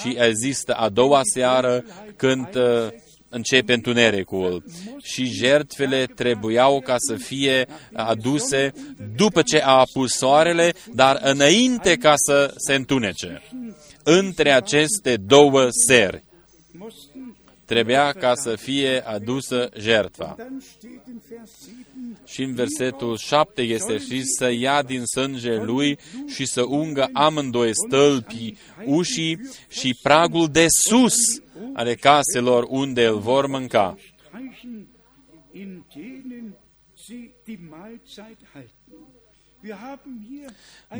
și există a doua seară când uh, începe întunericul și jertfele trebuiau ca să fie aduse după ce a apus soarele, dar înainte ca să se întunece. Între aceste două seri trebuia ca să fie adusă jertfa. Și în versetul 7 este și să ia din sânge lui și să ungă amândoi stâlpii, ușii și pragul de sus ale caselor unde îl vor mânca.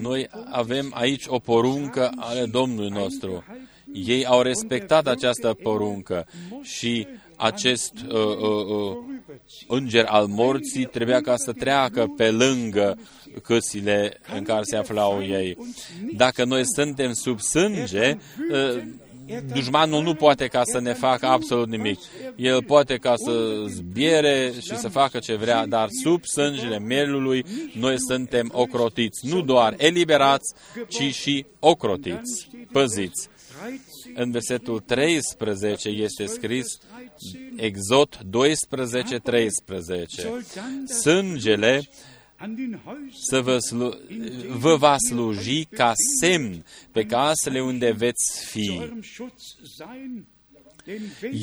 Noi avem aici o poruncă ale Domnului nostru. Ei au respectat această poruncă și acest uh, uh, uh, înger al morții trebuia ca să treacă pe lângă căsile în care se aflau ei. Dacă noi suntem sub sânge, uh, dușmanul nu poate ca să ne facă absolut nimic. El poate ca să zbiere și să facă ce vrea, dar sub sângele mielului noi suntem ocrotiți. Nu doar eliberați, ci și ocrotiți, păziți. În versetul 13 este scris, Exod 12, 13. Sângele să vă, slu- vă va sluji ca semn pe casele unde veți fi.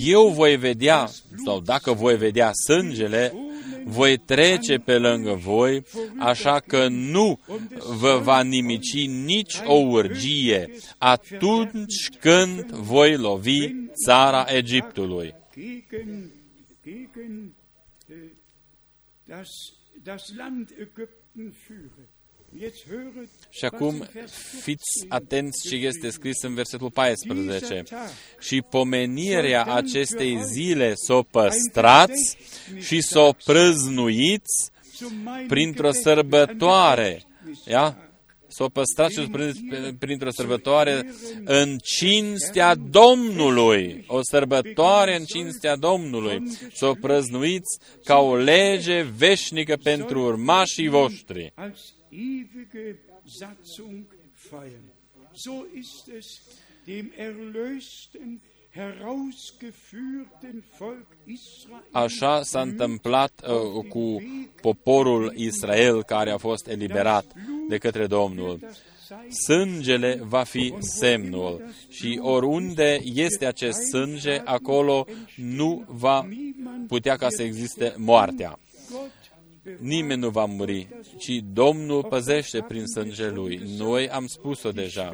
Eu voi vedea, sau dacă voi vedea sângele, voi trece pe lângă voi, așa că nu vă va nimici nici o urgie atunci când voi lovi țara Egiptului das Land Ägypten führe. Și acum fiți atenți ce este scris în versetul 14. Și pomenirea acestei zile să o păstrați și să o prăznuiți printr-o sărbătoare. Ia? să o păstrați și printr-o sărbătoare în cinstea Domnului, o sărbătoare în cinstea Domnului, să o prăznuiți ca o lege veșnică pentru urmașii voștri. So ist es dem erlösten Așa s-a întâmplat uh, cu poporul Israel care a fost eliberat de către Domnul. Sângele va fi semnul și oriunde este acest sânge, acolo nu va putea ca să existe moartea. Nimeni nu va muri, ci Domnul păzește prin sângele Lui. Noi am spus-o deja.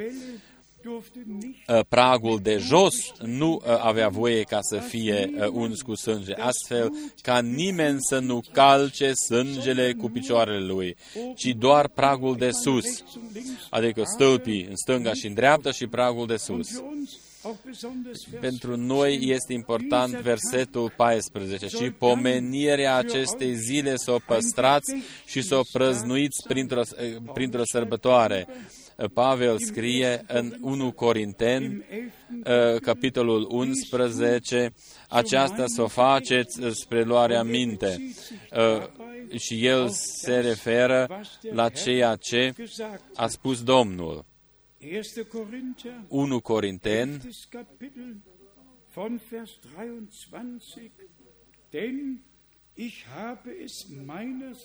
Uh, pragul de jos nu uh, avea voie ca să fie uh, uns cu sânge, astfel ca nimeni să nu calce sângele cu picioarele lui, ci doar pragul de sus, adică stâlpii în stânga și în dreapta și pragul de sus. Pentru noi este important versetul 14 și pomenirea acestei zile să o păstrați și să o prăznuiți printr-o, printr-o sărbătoare Pavel scrie în 1 Corinteni, uh, capitolul 11, aceasta să o faceți spre luarea minte. Uh, și el se referă la ceea ce a spus Domnul. 1 Corinteni,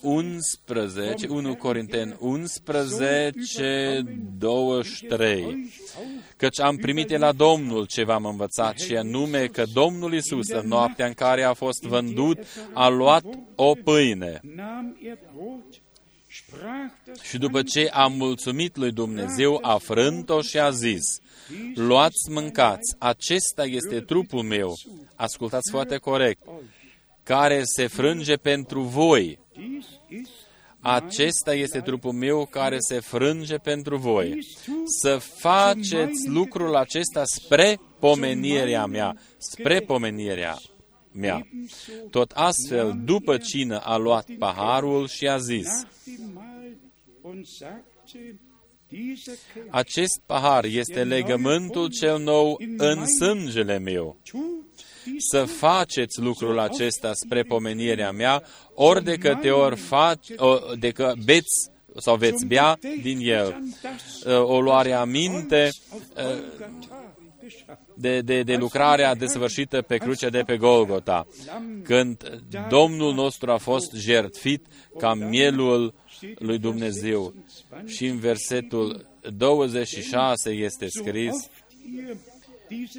11, 1 Corinteni 11, 23. Căci am primit de la Domnul ce v-am învățat și anume că Domnul Isus în noaptea în care a fost vândut a luat o pâine și după ce a mulțumit lui Dumnezeu, a frânt-o și a zis, luați, mâncați, acesta este trupul meu. Ascultați foarte corect care se frânge pentru voi. Acesta este trupul meu care se frânge pentru voi. Să faceți lucrul acesta spre pomenirea mea, spre pomenirea mea. Tot astfel, după cină, a luat paharul și a zis, acest pahar este legământul cel nou în sângele meu să faceți lucrul acesta spre pomenirea mea, ori de câte ori faci, de că beți sau veți bea din el. O luare aminte de, de, de lucrarea desăvârșită pe crucea de pe Golgota, când Domnul nostru a fost jertfit ca mielul lui Dumnezeu. Și în versetul 26 este scris,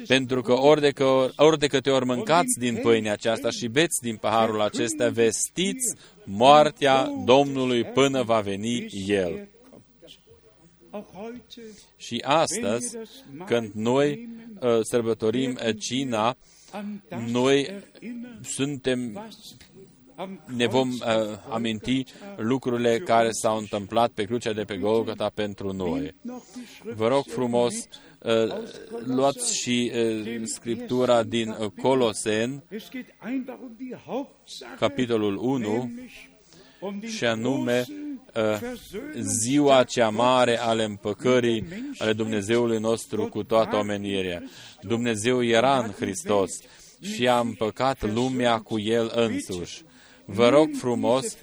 pentru că ori de, că, ori de câte ori mâncați din pâinea aceasta și beți din paharul acesta, vestiți moartea Domnului până va veni El. Și astăzi, când noi uh, sărbătorim cina, noi suntem ne vom uh, aminti lucrurile care s-au întâmplat pe crucea de pe Golgota pentru noi. Vă rog frumos, uh, luați și uh, scriptura din uh, Colosen, capitolul 1, și anume uh, ziua cea mare ale împăcării ale Dumnezeului nostru cu toată omenirea. Dumnezeu era în Hristos și a împăcat lumea cu El însuși. Vă rog frumos,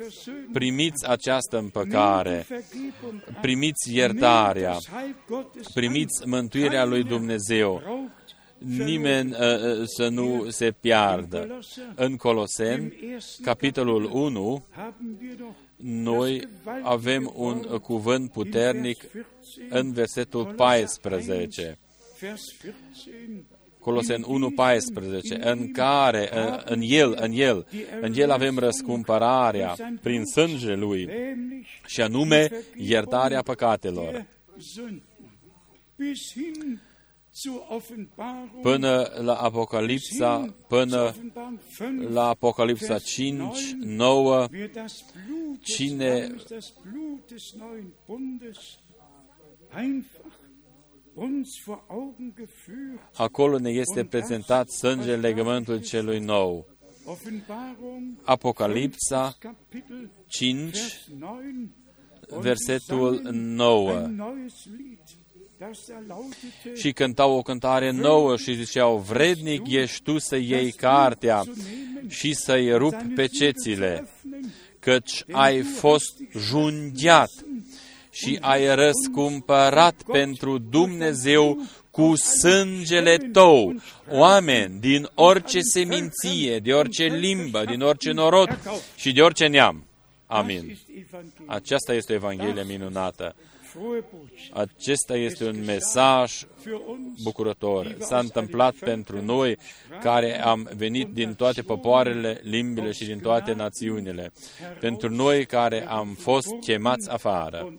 primiți această împăcare, primiți iertarea, primiți mântuirea lui Dumnezeu. Nimeni uh, uh să nu se piardă. În Colosen, capitolul 1, noi avem un cuvânt puternic în versetul 14. Colosen 1.14, în care, în el, în el, în el avem răscumpărarea prin sânge lui și anume iertarea păcatelor. Până la Apocalipsa, până la Apocalipsa 5, 9, cine Acolo ne este prezentat sângele legământul celui nou. Apocalipsa 5, versetul 9. Și cântau o cântare nouă și ziceau, vrednic ești tu să iei cartea și să-i rupi pe cețile, căci ai fost jungiat și ai răscumpărat pentru Dumnezeu cu sângele tău oameni din orice seminție, de orice limbă, din orice norod și de orice neam. Amin. Aceasta este Evanghelia minunată. Acesta este un mesaj bucurător. S-a întâmplat pentru noi care am venit din toate popoarele, limbile și din toate națiunile. Pentru noi care am fost chemați afară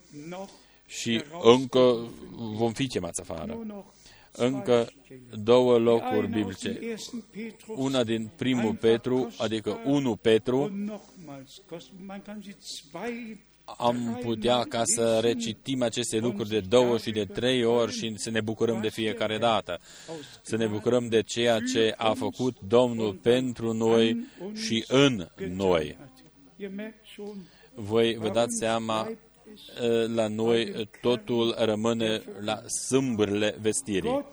și încă vom fi chemați afară. Încă două locuri biblice. Una din primul Petru, adică 1 Petru, am putea ca să recitim aceste lucruri de două și de trei ori și să ne bucurăm de fiecare dată. Să ne bucurăm de ceea ce a făcut Domnul pentru noi și în noi. Voi vă dați seama Eh, la noi totul rămâne la sâmbârle vestirii.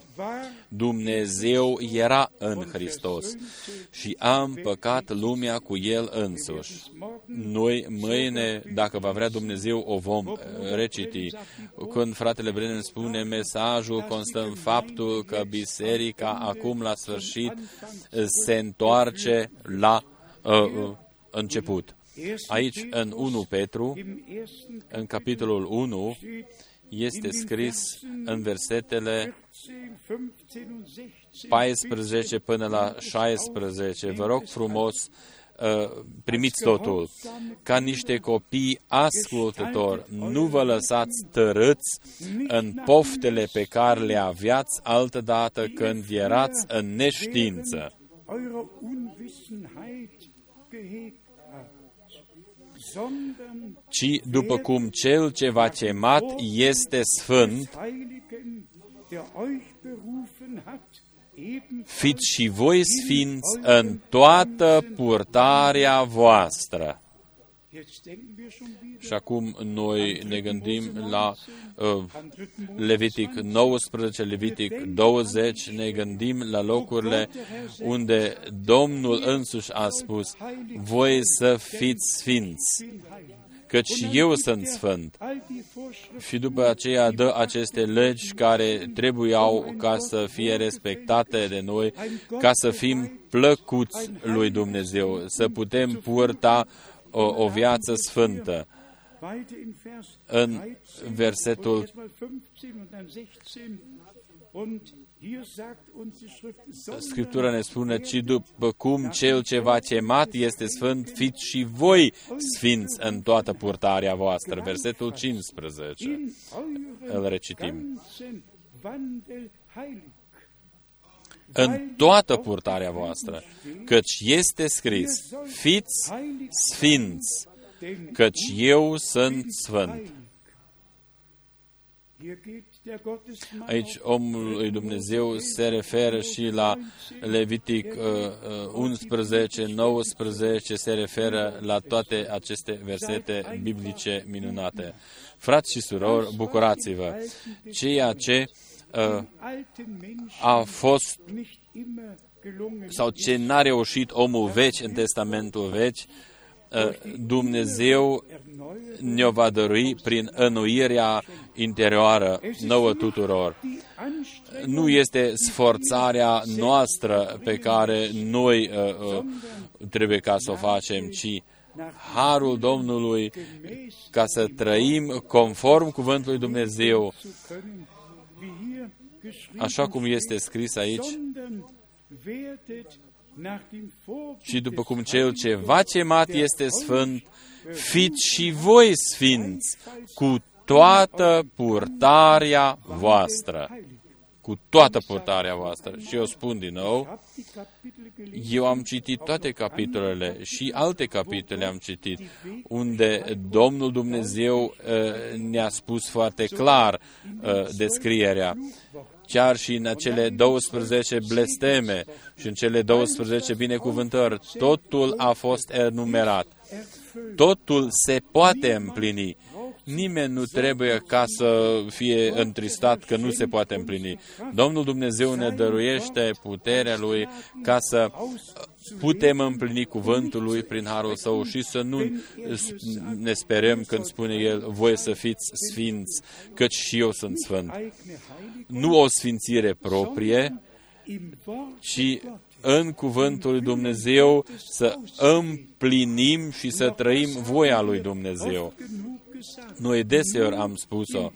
Dumnezeu era în Hristos și a împăcat lumea cu El însuși. Noi mâine, dacă va vrea Dumnezeu, o vom eh, reciti. Când fratele Brennan spune mesajul, constă în faptul că biserica acum la sfârșit se întoarce la uh, început. Aici, în 1 Petru, în capitolul 1, este scris în versetele 14 până la 16. Vă rog frumos, uh, primiți totul. Ca niște copii ascultători, nu vă lăsați tărâți în poftele pe care le aveați altădată când erați în neștiință ci după cum cel ce v-a chemat este sfânt, fiți și voi sfinți în toată purtarea voastră. Și acum noi ne gândim la uh, Levitic 19, Levitic 20, ne gândim la locurile unde Domnul însuși a spus, voi să fiți sfinți, căci eu sunt sfânt. Și după aceea dă aceste legi care trebuiau ca să fie respectate de noi, ca să fim plăcuți lui Dumnezeu, să putem purta o, o viață sfântă. În versetul Scriptura ne spune, ci după cum cel ce v-a chemat este sfânt, fiți și voi sfinți în toată purtarea voastră. Versetul 15. Îl recitim. În toată purtarea voastră, căci este scris, fiți sfinți, căci eu sunt sfânt. Aici omul lui Dumnezeu se referă și la Levitic 11, uh, 19, uh, se referă la toate aceste versete biblice minunate. Frați și surori, bucurați-vă! Ceea ce uh, a fost sau ce n-a reușit omul veci în Testamentul veci, uh, Dumnezeu ne-o va dărui prin înnoirea interioară nouă tuturor. Nu este sforțarea noastră pe care noi uh, uh, trebuie ca să o facem, ci harul Domnului ca să trăim conform cuvântului Dumnezeu, așa cum este scris aici, și după cum cel ce va cemat este sfânt, fiți și voi sfinți cu toată purtarea voastră. Cu toată purtarea voastră. Și eu spun din nou, eu am citit toate capitolele și alte capitole am citit, unde Domnul Dumnezeu uh, ne-a spus foarte clar uh, descrierea chiar și în acele 12 blesteme și în cele 12 binecuvântări, totul a fost enumerat. Totul se poate împlini. Nimeni nu trebuie ca să fie întristat că nu se poate împlini. Domnul Dumnezeu ne dăruiește puterea Lui ca să putem împlini cuvântul Lui prin harul Său și să nu ne sperăm când spune El, voi să fiți sfinți, căci și eu sunt sfânt. Nu o sfințire proprie, ci în cuvântul lui Dumnezeu să împlinim și să trăim voia lui Dumnezeu. Noi deseori am spus-o,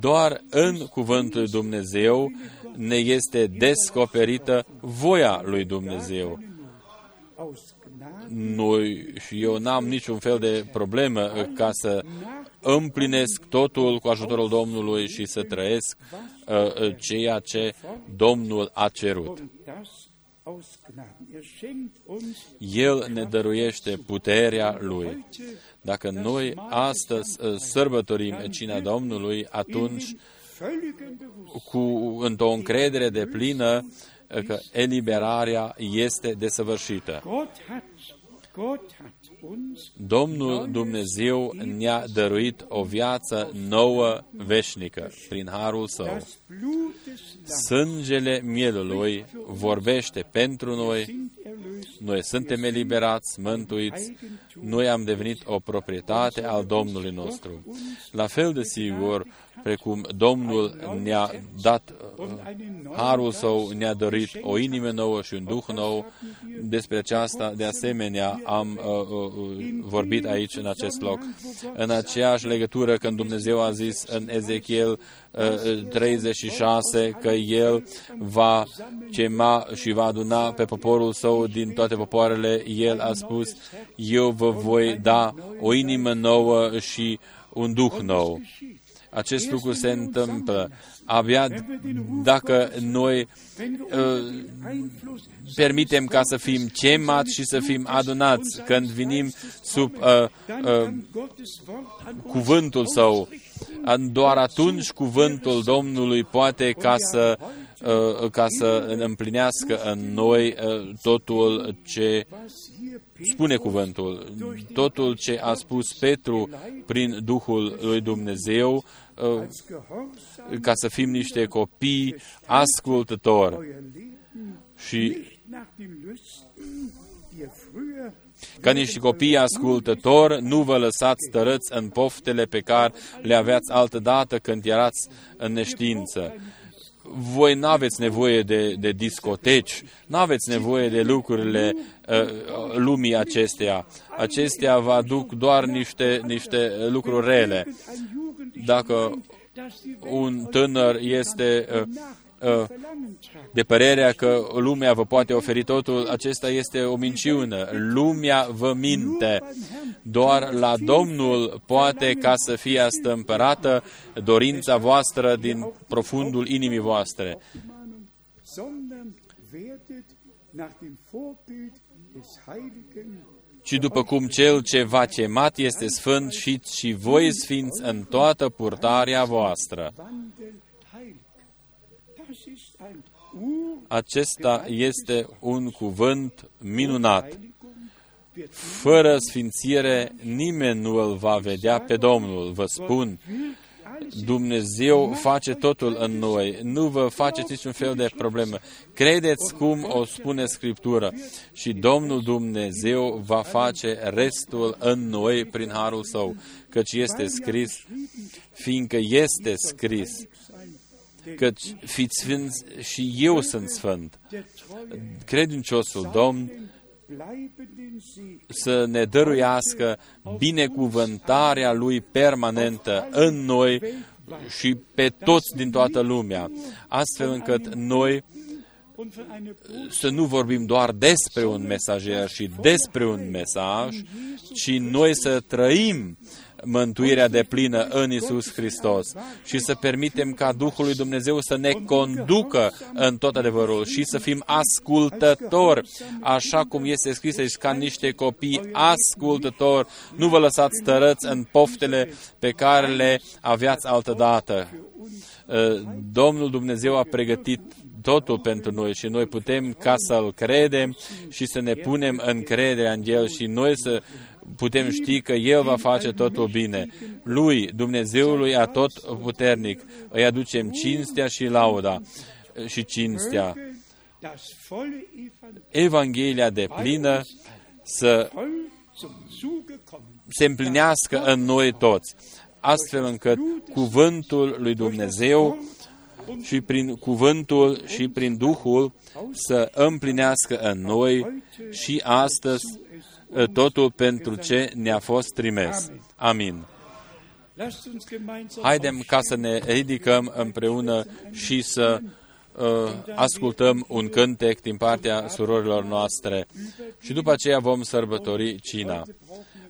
doar în cuvântul lui Dumnezeu ne este descoperită voia lui Dumnezeu. Noi și eu n-am niciun fel de problemă ca să împlinesc totul cu ajutorul Domnului și să trăiesc uh, ceea ce Domnul a cerut. El ne dăruiește puterea Lui. Dacă noi astăzi uh, sărbătorim cina Domnului, atunci cu într-o încredere de plină uh, că eliberarea este desăvârșită. Domnul Dumnezeu ne-a dăruit o viață nouă, veșnică, prin harul său. Sângele mielului vorbește pentru noi, noi. suntem eliberați, mântuiți, noi am devenit o proprietate al Domnului nostru. La fel de sigur, precum Domnul ne-a dat uh, harul său, ne-a dorit o inimă nouă și un duh nou. Despre aceasta, de asemenea, am uh, uh, vorbit aici, în acest loc. În aceeași legătură, când Dumnezeu a zis în Ezechiel uh, 36 că El va chema și va aduna pe poporul său din toate popoarele, El a spus, eu vă voi da o inimă nouă și un duh nou. Acest lucru se întâmplă. abia dacă noi uh, permitem ca să fim chemați și să fim adunați. Când vinim sub uh, uh, cuvântul Său. Doar atunci cuvântul Domnului poate ca să uh, ca să împlinească în noi uh, totul ce spune cuvântul, totul ce a spus Petru prin Duhul lui Dumnezeu, uh, ca să fim niște copii ascultători. Și ca niște copii ascultători, nu vă lăsați tărăți în poftele pe care le aveați altădată când erați în neștiință voi nu aveți nevoie de, de discoteci, nu aveți nevoie de lucrurile uh, lumii acesteia. Acestea vă aduc doar niște, niște lucruri rele. Dacă un tânăr este uh, uh, de părerea că lumea vă poate oferi totul, acesta este o minciună. Lumea vă minte. Doar la Domnul poate ca să fie astămpărată dorința voastră din profundul inimii voastre. Și după cum cel ce v-a chemat este sfânt și, și voi sfinți în toată purtarea voastră. Acesta este un cuvânt minunat. Fără sfințire nimeni nu îl va vedea pe Domnul, vă spun. Dumnezeu face totul în noi. Nu vă faceți niciun fel de problemă. Credeți cum o spune Scriptura și Domnul Dumnezeu va face restul în noi prin harul său, căci este scris, fiindcă este scris căci fiți sfinți și eu sunt sfânt. Credinciosul Domn să ne dăruiască binecuvântarea Lui permanentă în noi și pe toți din toată lumea, astfel încât noi să nu vorbim doar despre un mesager și despre un mesaj, ci noi să trăim mântuirea de plină în Isus Hristos și să permitem ca Duhul lui Dumnezeu să ne conducă în tot adevărul și să fim ascultători, așa cum este scris aici, ca niște copii ascultători. Nu vă lăsați tărăți în poftele pe care le aveați altădată. Domnul Dumnezeu a pregătit totul pentru noi și noi putem ca să-L credem și să ne punem încrederea în El și noi să putem ști că El va face totul bine. Lui, Dumnezeului a tot puternic, îi aducem cinstea și lauda și cinstea. Evanghelia de plină să se împlinească în noi toți, astfel încât cuvântul lui Dumnezeu și prin cuvântul și prin Duhul să împlinească în noi și astăzi totul pentru ce ne-a fost trimis. Amin. Haidem ca să ne ridicăm împreună și să uh, ascultăm un cântec din partea surorilor noastre și după aceea vom sărbători cina.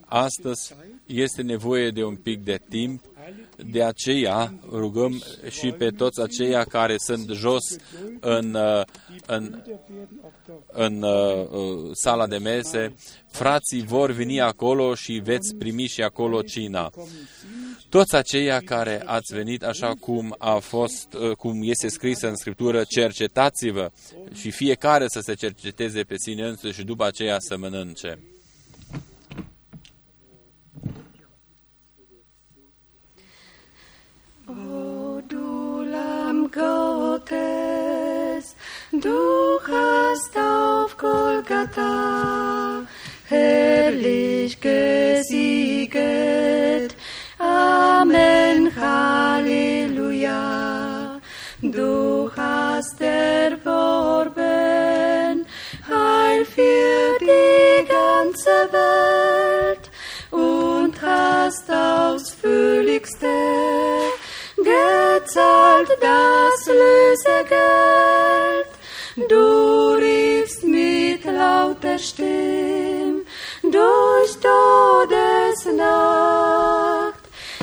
Astăzi este nevoie de un pic de timp de aceea rugăm și pe toți aceia care sunt jos în, uh, în, în uh, uh, sala de mese, frații vor veni acolo și veți primi și acolo cina. Toți aceia care ați venit așa cum a fost, cum este scris în Scriptură, cercetați-vă și fiecare să se cerceteze pe sine însuși și după aceea să mănânce. O du Lamm du hast auf Golgatha herrlich gesieget. Amen, Halleluja. Du hast erworben Heil für die ganze Welt und hast ausführlichste gezahlt das Lösegeld. Du riefst mit lauter Stimm durch Todesnacht.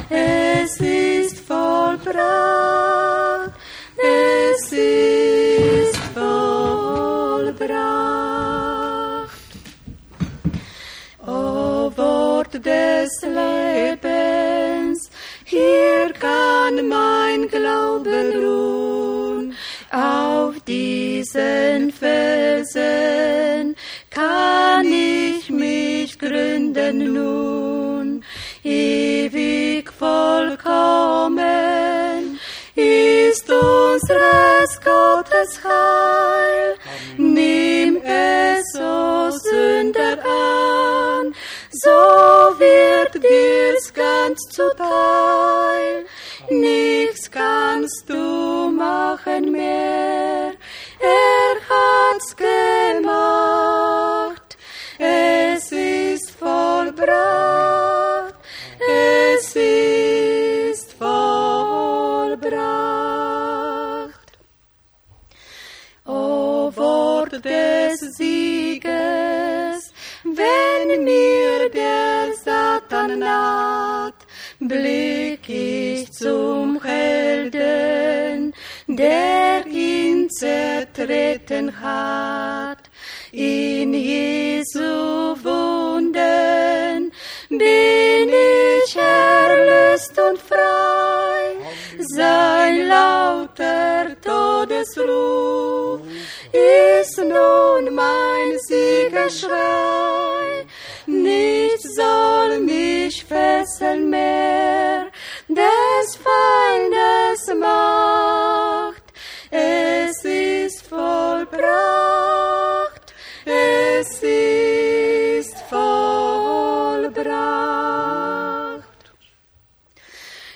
Es ist vollbracht, es ist vollbracht. O Wort des Lebens, hier kann mein Glaube ruhen. Auf diesen Felsen kann ich mich gründen nun. Ewig vollkommen ist unseres Gottes Heil. Nimm es, o Sünder, an, so wird dir's ganz zuteil. Nichts kannst du machen mehr. Er hat's gemacht. Es ist vollbracht. Es ist vollbracht. O Wort des Sieges, wenn mir der Satan nahm, zum Helden, der ihn zertreten hat. In Jesu Wunden bin ich erlöst und frei. Sein lauter Todesruf ist nun mein Siegerschrei. Nichts soll mich fesseln mehr, des Feindes Macht. Es ist vollbracht, es ist vollbracht.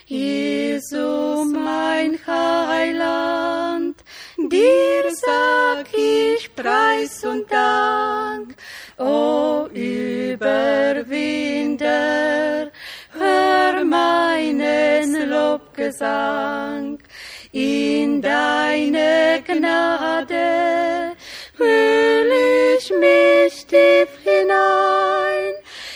Jesu, mein Heiland, dir sag ich Preis und Dank. O Überwinder, meinen Lobgesang. In deine Gnade hüll ich mich tief hinein.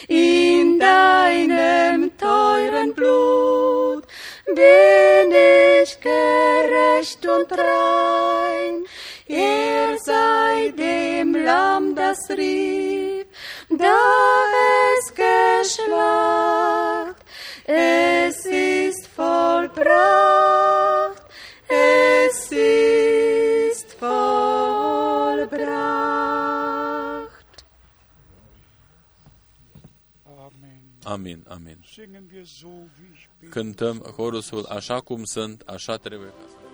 In deinem teuren Blut bin ich gerecht und rein. Er sei dem Lamm das rief, da es geschlacht. Es ist vollbracht, es ist vollbracht. Amen. Amin, amin. Singen wir so, wie ich bin. Cântăm chorusul așa cum sunt, așa trebuie ca să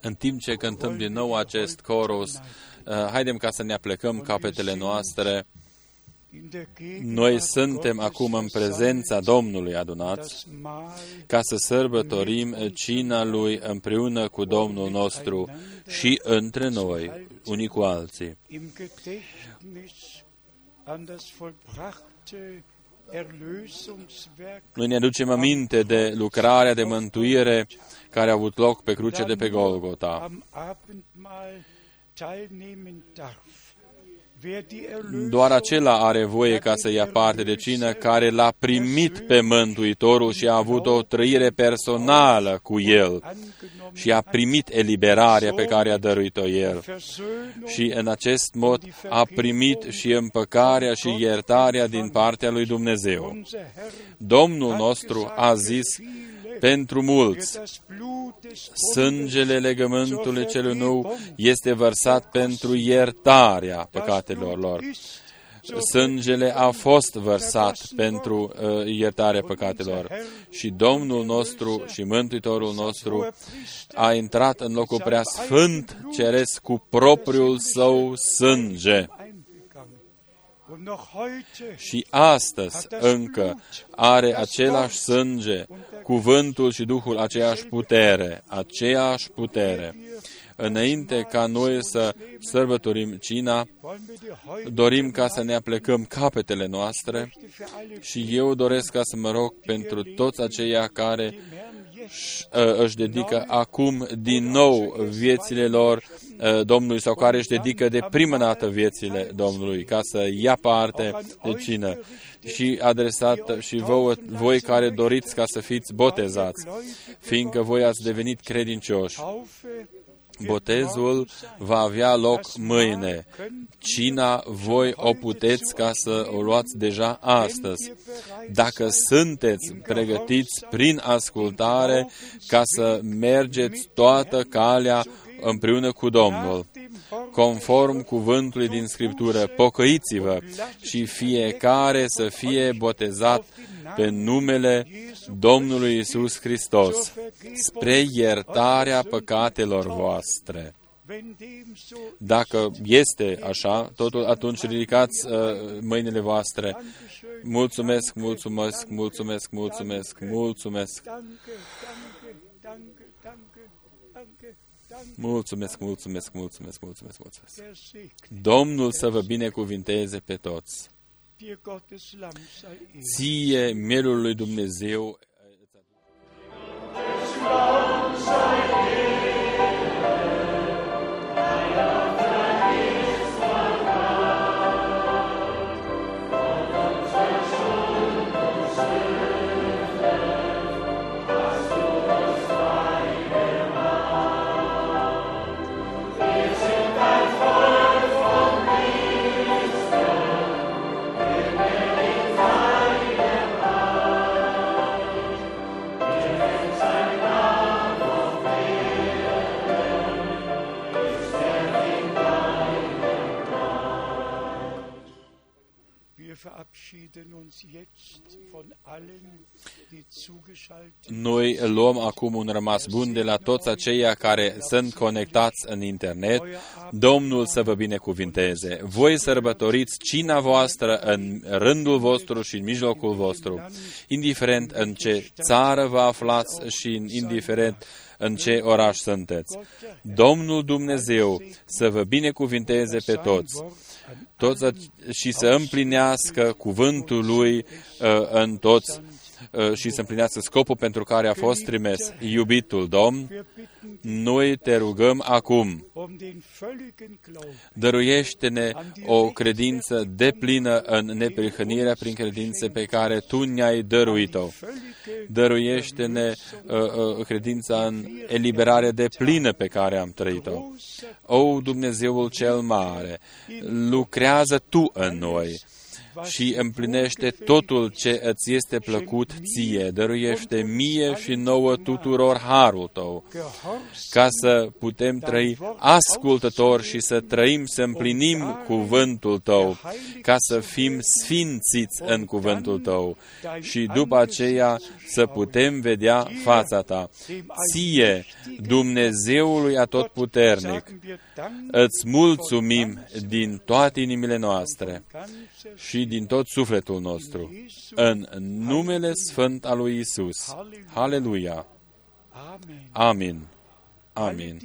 În timp ce cântăm din nou acest chorus, uh, haidem ca să ne aplecăm capetele noastre. in der Gegenwart Noi suntem Gottes acum în versammelt, prezența Domnului adunați das Mahl ca să sărbătorim cina Lui împreună cu Domnul nostru și între noi, unii cu alții. im Gedächtnis an das vollbrachte Erlösungswerk Noi ne aducem aminte de lucrarea de mântuire care a avut loc pe cruce de pe Golgota. am Abendmahl teilnehmen darf. Wer die Erlösung Doar acela are voie ca să ia parte de cină care l-a primit pe Mântuitorul și a avut o trăire personală cu El angenommen și a primit eliberarea pe care a dăruit-o El. Versöhnung Și în acest mod a primit și împăcarea și iertarea din partea lui Dumnezeu. unser Herr Domnul nostru a zis pentru mulți, das Blut des sângele legământului celui nou este vărsat pentru iertarea păcatelor lor. Sângele a fost vărsat pentru uh, iertarea păcatelor și Domnul nostru și Mântuitorul nostru a intrat în locul prea sfânt ceresc cu propriul său sânge. Și astăzi încă are același sânge, cuvântul și Duhul aceeași putere, aceeași putere. Înainte ca noi să sărbătorim cina, wollen wir dir heute dorim ca să ne aplecăm capetele noastre für alle și eu doresc ca să mă rog pentru toți aceia care dem Herrn jetzt uh, își dedică acum din nou viețile lor uh, Domnului sau care își dedică de prima dată viețile Domnului ca să ia parte de cină și adresat și vouă, voi care doriți ca să fiți botezați, fiindcă voi ați devenit credincioși. Taufe Botezul va avea loc mâine. Cina voi o puteți ca să o luați deja astăzi. Dacă sunteți pregătiți prin ascultare ca să mergeți toată calea împreună cu Domnul, conform cuvântului din Scriptură, pocăiți-vă și fiecare să fie botezat pe numele Domnului Isus Hristos, spre iertarea păcatelor voastre. Dacă este așa, totul atunci ridicați uh, mâinile voastre. Mulțumesc, mulțumesc, mulțumesc, mulțumesc, mulțumesc. Mulțumesc, mulțumesc, mulțumesc, mulțumesc, mulțumesc. Domnul să vă binecuvinteze pe toți. Ție, mielul lui Dumnezeu, Noi luăm acum un rămas bun de la toți aceia care sunt conectați în internet. Domnul să vă binecuvinteze. Voi sărbătoriți cina voastră în rândul vostru și în mijlocul vostru, indiferent în ce țară vă aflați și indiferent în ce oraș sunteți. Domnul Dumnezeu să vă binecuvinteze pe toți toți și să împlinească cuvântul lui uh, în toți uh, și să împlinească scopul pentru care a fost trimis. Iubitul Domn, noi te rugăm acum, dăruiește-ne o credință deplină în neprihănirea prin credință pe care Tu ne-ai dăruit-o. Dăruiește-ne uh, uh, credința în eliberare de plină pe care am trăit-o. O, Dumnezeul cel mare, lucrează Tu în noi și împlinește totul ce îți este plăcut ție, dăruiește mie și nouă tuturor harul tău, ca să putem trăi ascultător și să trăim, să împlinim cuvântul tău, ca să fim sfințiți în cuvântul tău și după aceea să putem vedea fața ta. Ție, Dumnezeului atotputernic, îți mulțumim din toate inimile noastre și din tot sufletul nostru, în numele Sfânt al lui Isus. Haleluia! Amin! Amin!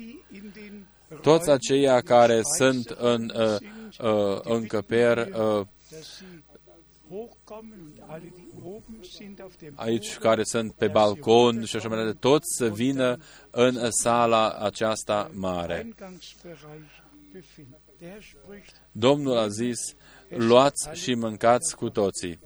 Toți aceia care sunt în uh, uh, încăperi, uh, aici care sunt pe balcon și așa mai departe, toți să vină în sala aceasta mare. Domnul a zis, luați și mâncați cu toții.